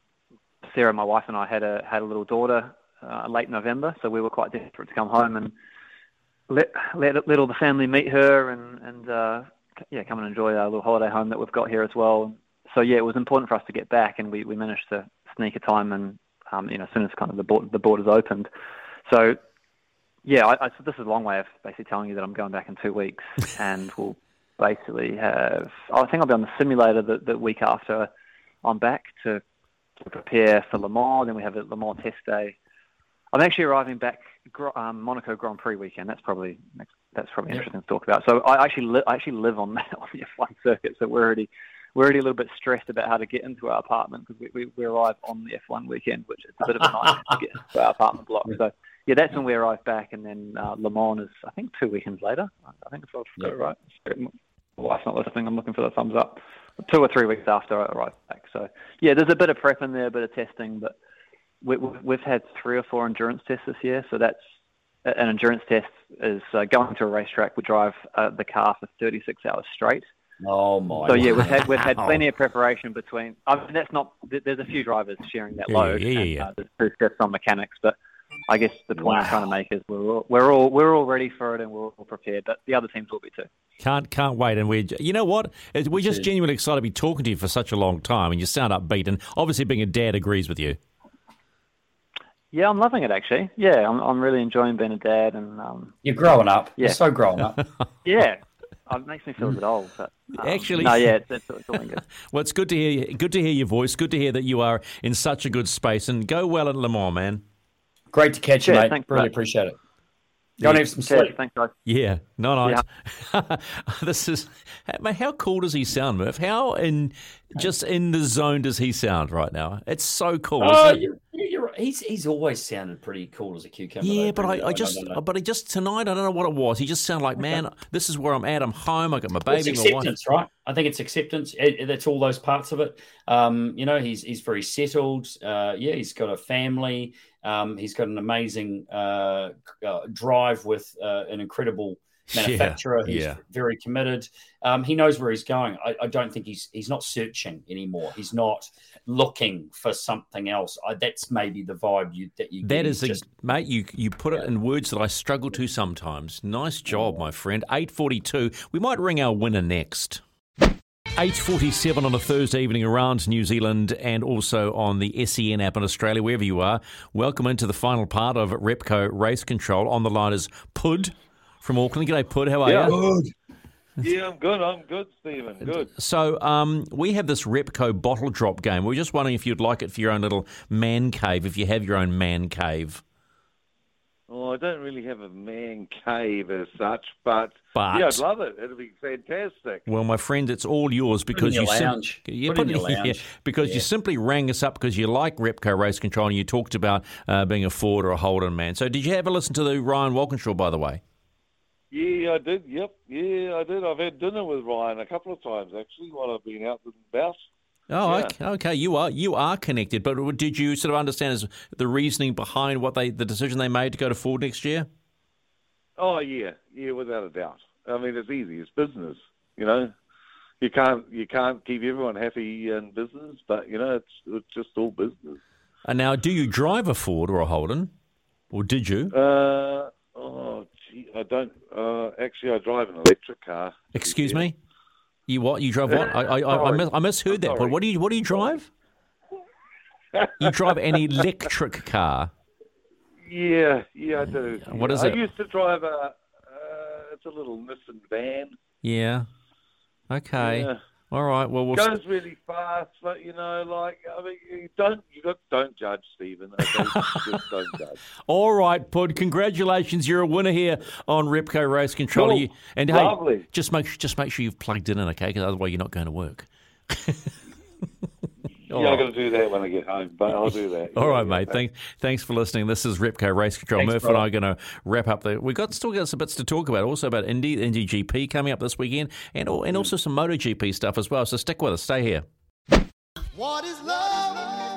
Sarah, my wife, and I had a had a little daughter uh, late November, so we were quite desperate to come home and let let let all the family meet her and and uh, yeah, come and enjoy our little holiday home that we've got here as well. So yeah, it was important for us to get back, and we, we managed to sneak a time and um, you know as soon as kind of the board, the borders opened. So yeah, I, I, so this is a long way of basically telling you that I'm going back in two weeks, and we'll basically have. I think I'll be on the simulator the, the week after I'm back to, to prepare for Le Mans. Then we have a Le Mans test day. I'm actually arriving back um, Monaco Grand Prix weekend. That's probably that's probably Yeah. interesting to talk about. So I actually li- I actually live on that on the F1 circuit. So we're already we're already a little bit stressed about how to get into our apartment because we, we, we arrive on the F1 weekend, which is a bit of a nightmare to get into our apartment block. So yeah, that's when we arrive back, and then uh, Le Mans is I think two weekends later. I think if I've got it right. My wife's not listening. I'm looking for the thumbs up. Two or three weeks after I arrived back. So yeah, there's a bit of prep in there, a bit of testing, but we, we've had three or four endurance tests this year. So that's an endurance test is uh, going to a racetrack. We drive uh, the car for 36 hours straight. Oh my! So yeah, we've had we've had plenty of preparation between. I mean, that's not. There's a few drivers sharing that Yeah, load. yeah, yeah, and, yeah. Uh, there's, there's some mechanics, but I guess the point I'm trying to make is we're all, we're all we're all ready for it and we're all prepared. But the other teams will be too. Can't can't wait, and we you know what we're just genuinely excited to be talking to you for such a long time, and you sound upbeat, and obviously being a dad agrees with you. Yeah, I'm loving it actually. Yeah, I'm I'm really enjoying being a dad and um, You're growing up. Yeah. You're so grown up. yeah, uh, it makes me feel a bit old. But um, Actually, no, yeah, it's, it's, it's all good. well, it's good to hear. Good to hear your voice. Good to hear that you are in such a good space, and go well at Le Mans, man. Great to catch you, Cheers, mate. thanks, really mate. appreciate it. Go and have some Cheers, sleep. Thanks, guys. Yeah, no, no. this is mate, how cool does he sound, Murph? How in just in the zone does he sound right now? It's so cool. Oh, isn't you're, you're, right. he's he's always sounded pretty cool as a cucumber. Yeah, though, but I, I just, know, know. but I just tonight, I don't know what it was. He just sounded like, man, this is where I'm at. I'm home. I got my Well, it's baby, my wife. acceptance, right? I think it's acceptance. It, it- that's all those parts of it. Um, you know, he's he's very settled. Uh, yeah, he's got a family. Um, he's got an amazing uh, uh, drive with uh, an incredible Yeah, manufacturer. He's yeah. very committed. Um, he knows where he's going. I, I don't think he's he's not searching anymore. He's not looking for something else. I, that's maybe the vibe you that you That is, a, mate. You you put it in words that I struggle to sometimes. Nice job, my friend. Eight forty two. We might ring our winner next. Eight forty seven on a Thursday evening around New Zealand and also on the SEN app in Australia, wherever you are. Welcome into the final part of Repco Race Control. On the line is Pud from Auckland. G'day, Pud. How are Yeah. you? Yeah, I'm good. I'm good, Stephen. Good. So um, we have this Repco bottle drop game. We're just wondering if you'd like it for your own little man cave, if you have your own man cave. Oh, I don't really have a man cave as such, but, But- yeah, I'd love it. It'd be fantastic. Well, my friend, it's all yours because you your sim- yeah, Put it in put your yeah, lounge. because you simply rang us up because you like Repco Race Control and you talked about uh, being a Ford or a Holden man. So, did you ever listen to the Ryan Walkinshaw, by the way? Yeah, I did. Yep. Yeah, I did. I've had dinner with Ryan a couple of times actually while I've been out and about. Oh, Yeah. okay, okay. You are you are connected, but did you sort of understand as the reasoning behind what they the decision they made to go to Ford next year? Oh yeah, yeah, without a doubt. I mean, it's easy. It's business. You know, you can't you can't keep everyone happy in business, but you know, it's it's just all business. And now, do you drive a Ford or a Holden? Or did you? Uh, oh, gee, I don't. Uh, actually, I drive an electric car. Excuse me. You what? You drive what? I I, I, I, mis- I misheard that. But what do you what do you drive? you drive an electric car. Yeah, yeah, I do. What is I it? I used to drive a. Uh, it's a little Nissan van. Yeah. Okay. Yeah. All right. Well, we'll goes really fast, but you know, like I mean, you don't you got don't judge, Stephen. Okay? Just don't judge. All right, Pud. Congratulations, you're a winner here on Repco Race Control. Cool. And Lovely. hey, just make just make sure you've plugged it in, okay? Because otherwise, you're not going to work. All yeah, I'm right. going to do that when I get home, but I'll do that. All Yeah, right, yeah. mate. Thanks, thanks for listening. This is Repco Race Control. Thanks, Murph and. I are going to wrap up there. We've got still got some bits to talk about. Also about Indy, Indy GP coming up this weekend, and and also some MotoGP stuff as well. So stick with us. Stay here. What is love?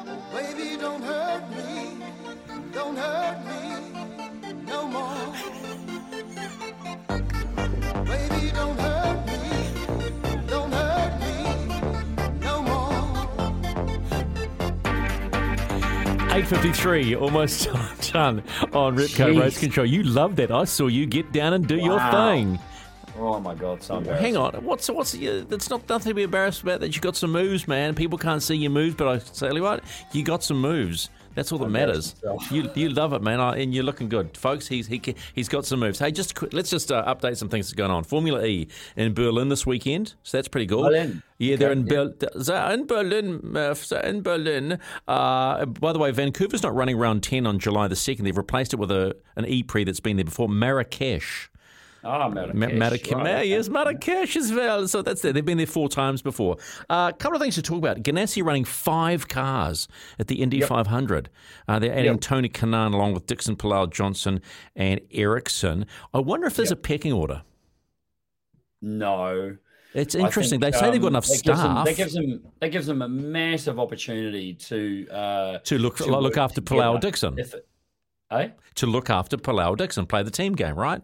8.53, almost done on Repco Jeez. Race Control. You love that. I saw you get down and do your thing. Oh my God, so Hang on, what's what's uh, that's not nothing to be embarrassed about. That you got some moves, man. People can't see your moves, but I tell you what, you got some moves. That's all that matters. You you love it, man, and you're looking good, folks. He's he he's got some moves. Hey, just let's just uh, update some things that's going on. Formula E in Berlin this weekend, so that's pretty cool. Berlin. Yeah, they're Okay, in, Ber- they're in Berlin. They're in Berlin. Uh, by the way, Vancouver's not running round ten on July the second. They've replaced it with a an E Pre that's been there before. Marrakesh. Ah, Marrakesh. Ma- Marrakesh, right, yes, Marrakesh as well. So that's there. They've been there four times before. Uh, a couple of things to talk about. Ganassi running five cars at the Indy Yep. 500. Uh, they're adding Yep. Tony Kanaan along with Dixon Palou Johnson and Ericsson. I wonder if there's a pecking order. No. It's interesting. think, they say they've got um, enough that gives them- staff that gives them that gives them a massive opportunity to uh, to look to look after. Palou Dixon. If it, eh? To look after Palou Dixon, play the team game, right?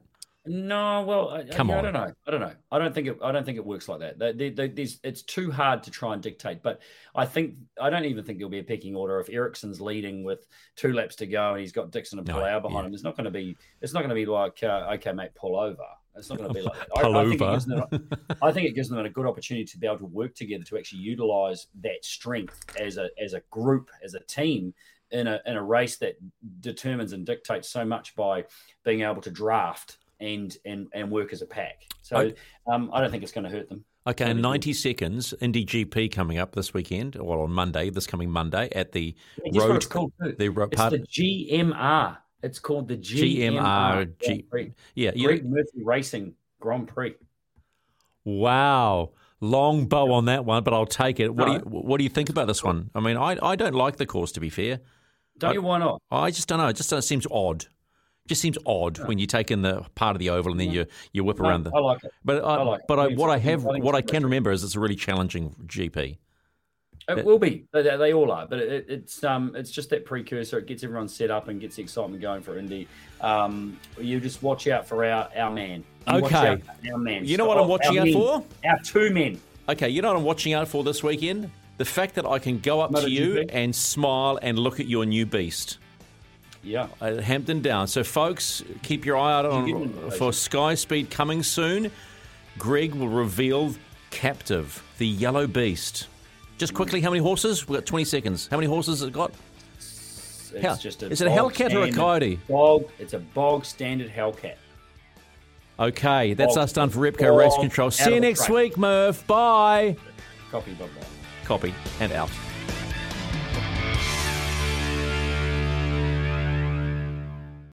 No, well, I, Come I, I don't know. I don't know. I don't think it. I don't think it works like that. They, they, they, it's too hard to try and dictate. But I think I don't even think there'll be a picking order if Ericsson's leading with two laps to go and he's got Dixon and No, Palou behind yeah. him. It's not going to be. It's not going to be like uh, okay, mate, pull over. It's not going to be like that. Pull I, I, think it over. gives them, I think it gives them a good opportunity to be able to work together to actually utilize that strength as a as a group as a team in a in a race that determines and dictates so much by being able to draft and and and work as a pack. So um, I don't think it's going to hurt them. Okay, in 90 seconds, Indy GP coming up this weekend, or on Monday, this coming Monday, at the Yeah, road. it's called too? The ro- It's part- the GMR. It's called the GMR. GMR, yeah, Greg Murphy Racing Grand Prix. Wow. Long bow on that one, but I'll take it. What do you What do you think about this one? I mean, I I don't like the course to be fair. Don't I- you? Why not? I just don't know. It just uh, seems odd. Just seems odd when you take in the part of the oval and then you you whip No, around the. I like it. But I, I like it. but I what I have what I can remember is it's a really challenging GP. It will be. They, they all are, but it, it's um it's just that precursor. It gets everyone set up and gets the excitement going for Indy. Um, you just watch out for our our man. You watch Okay. out for our man. You know what I'm Our watching out men. for? Our two men. Okay, you know what I'm watching out for this weekend? The fact that I can go up to you MotoGP? and smile and look at your new beast. Yeah. At Hampton Down. So, folks, keep your eye out on get an invitation. for Sky Speed coming soon. Greg will reveal Captive, the yellow beast. Just quickly, how many horses? We've got 20 seconds. How many horses has it got? It's Hell, just a is it a Hellcat or a Coyote? Bog. It's a bog standard Hellcat. Okay, that's Bog. us done for Repco Race Control. See you next week, Murph. Bye. Copy. Bye bye. Copy and out.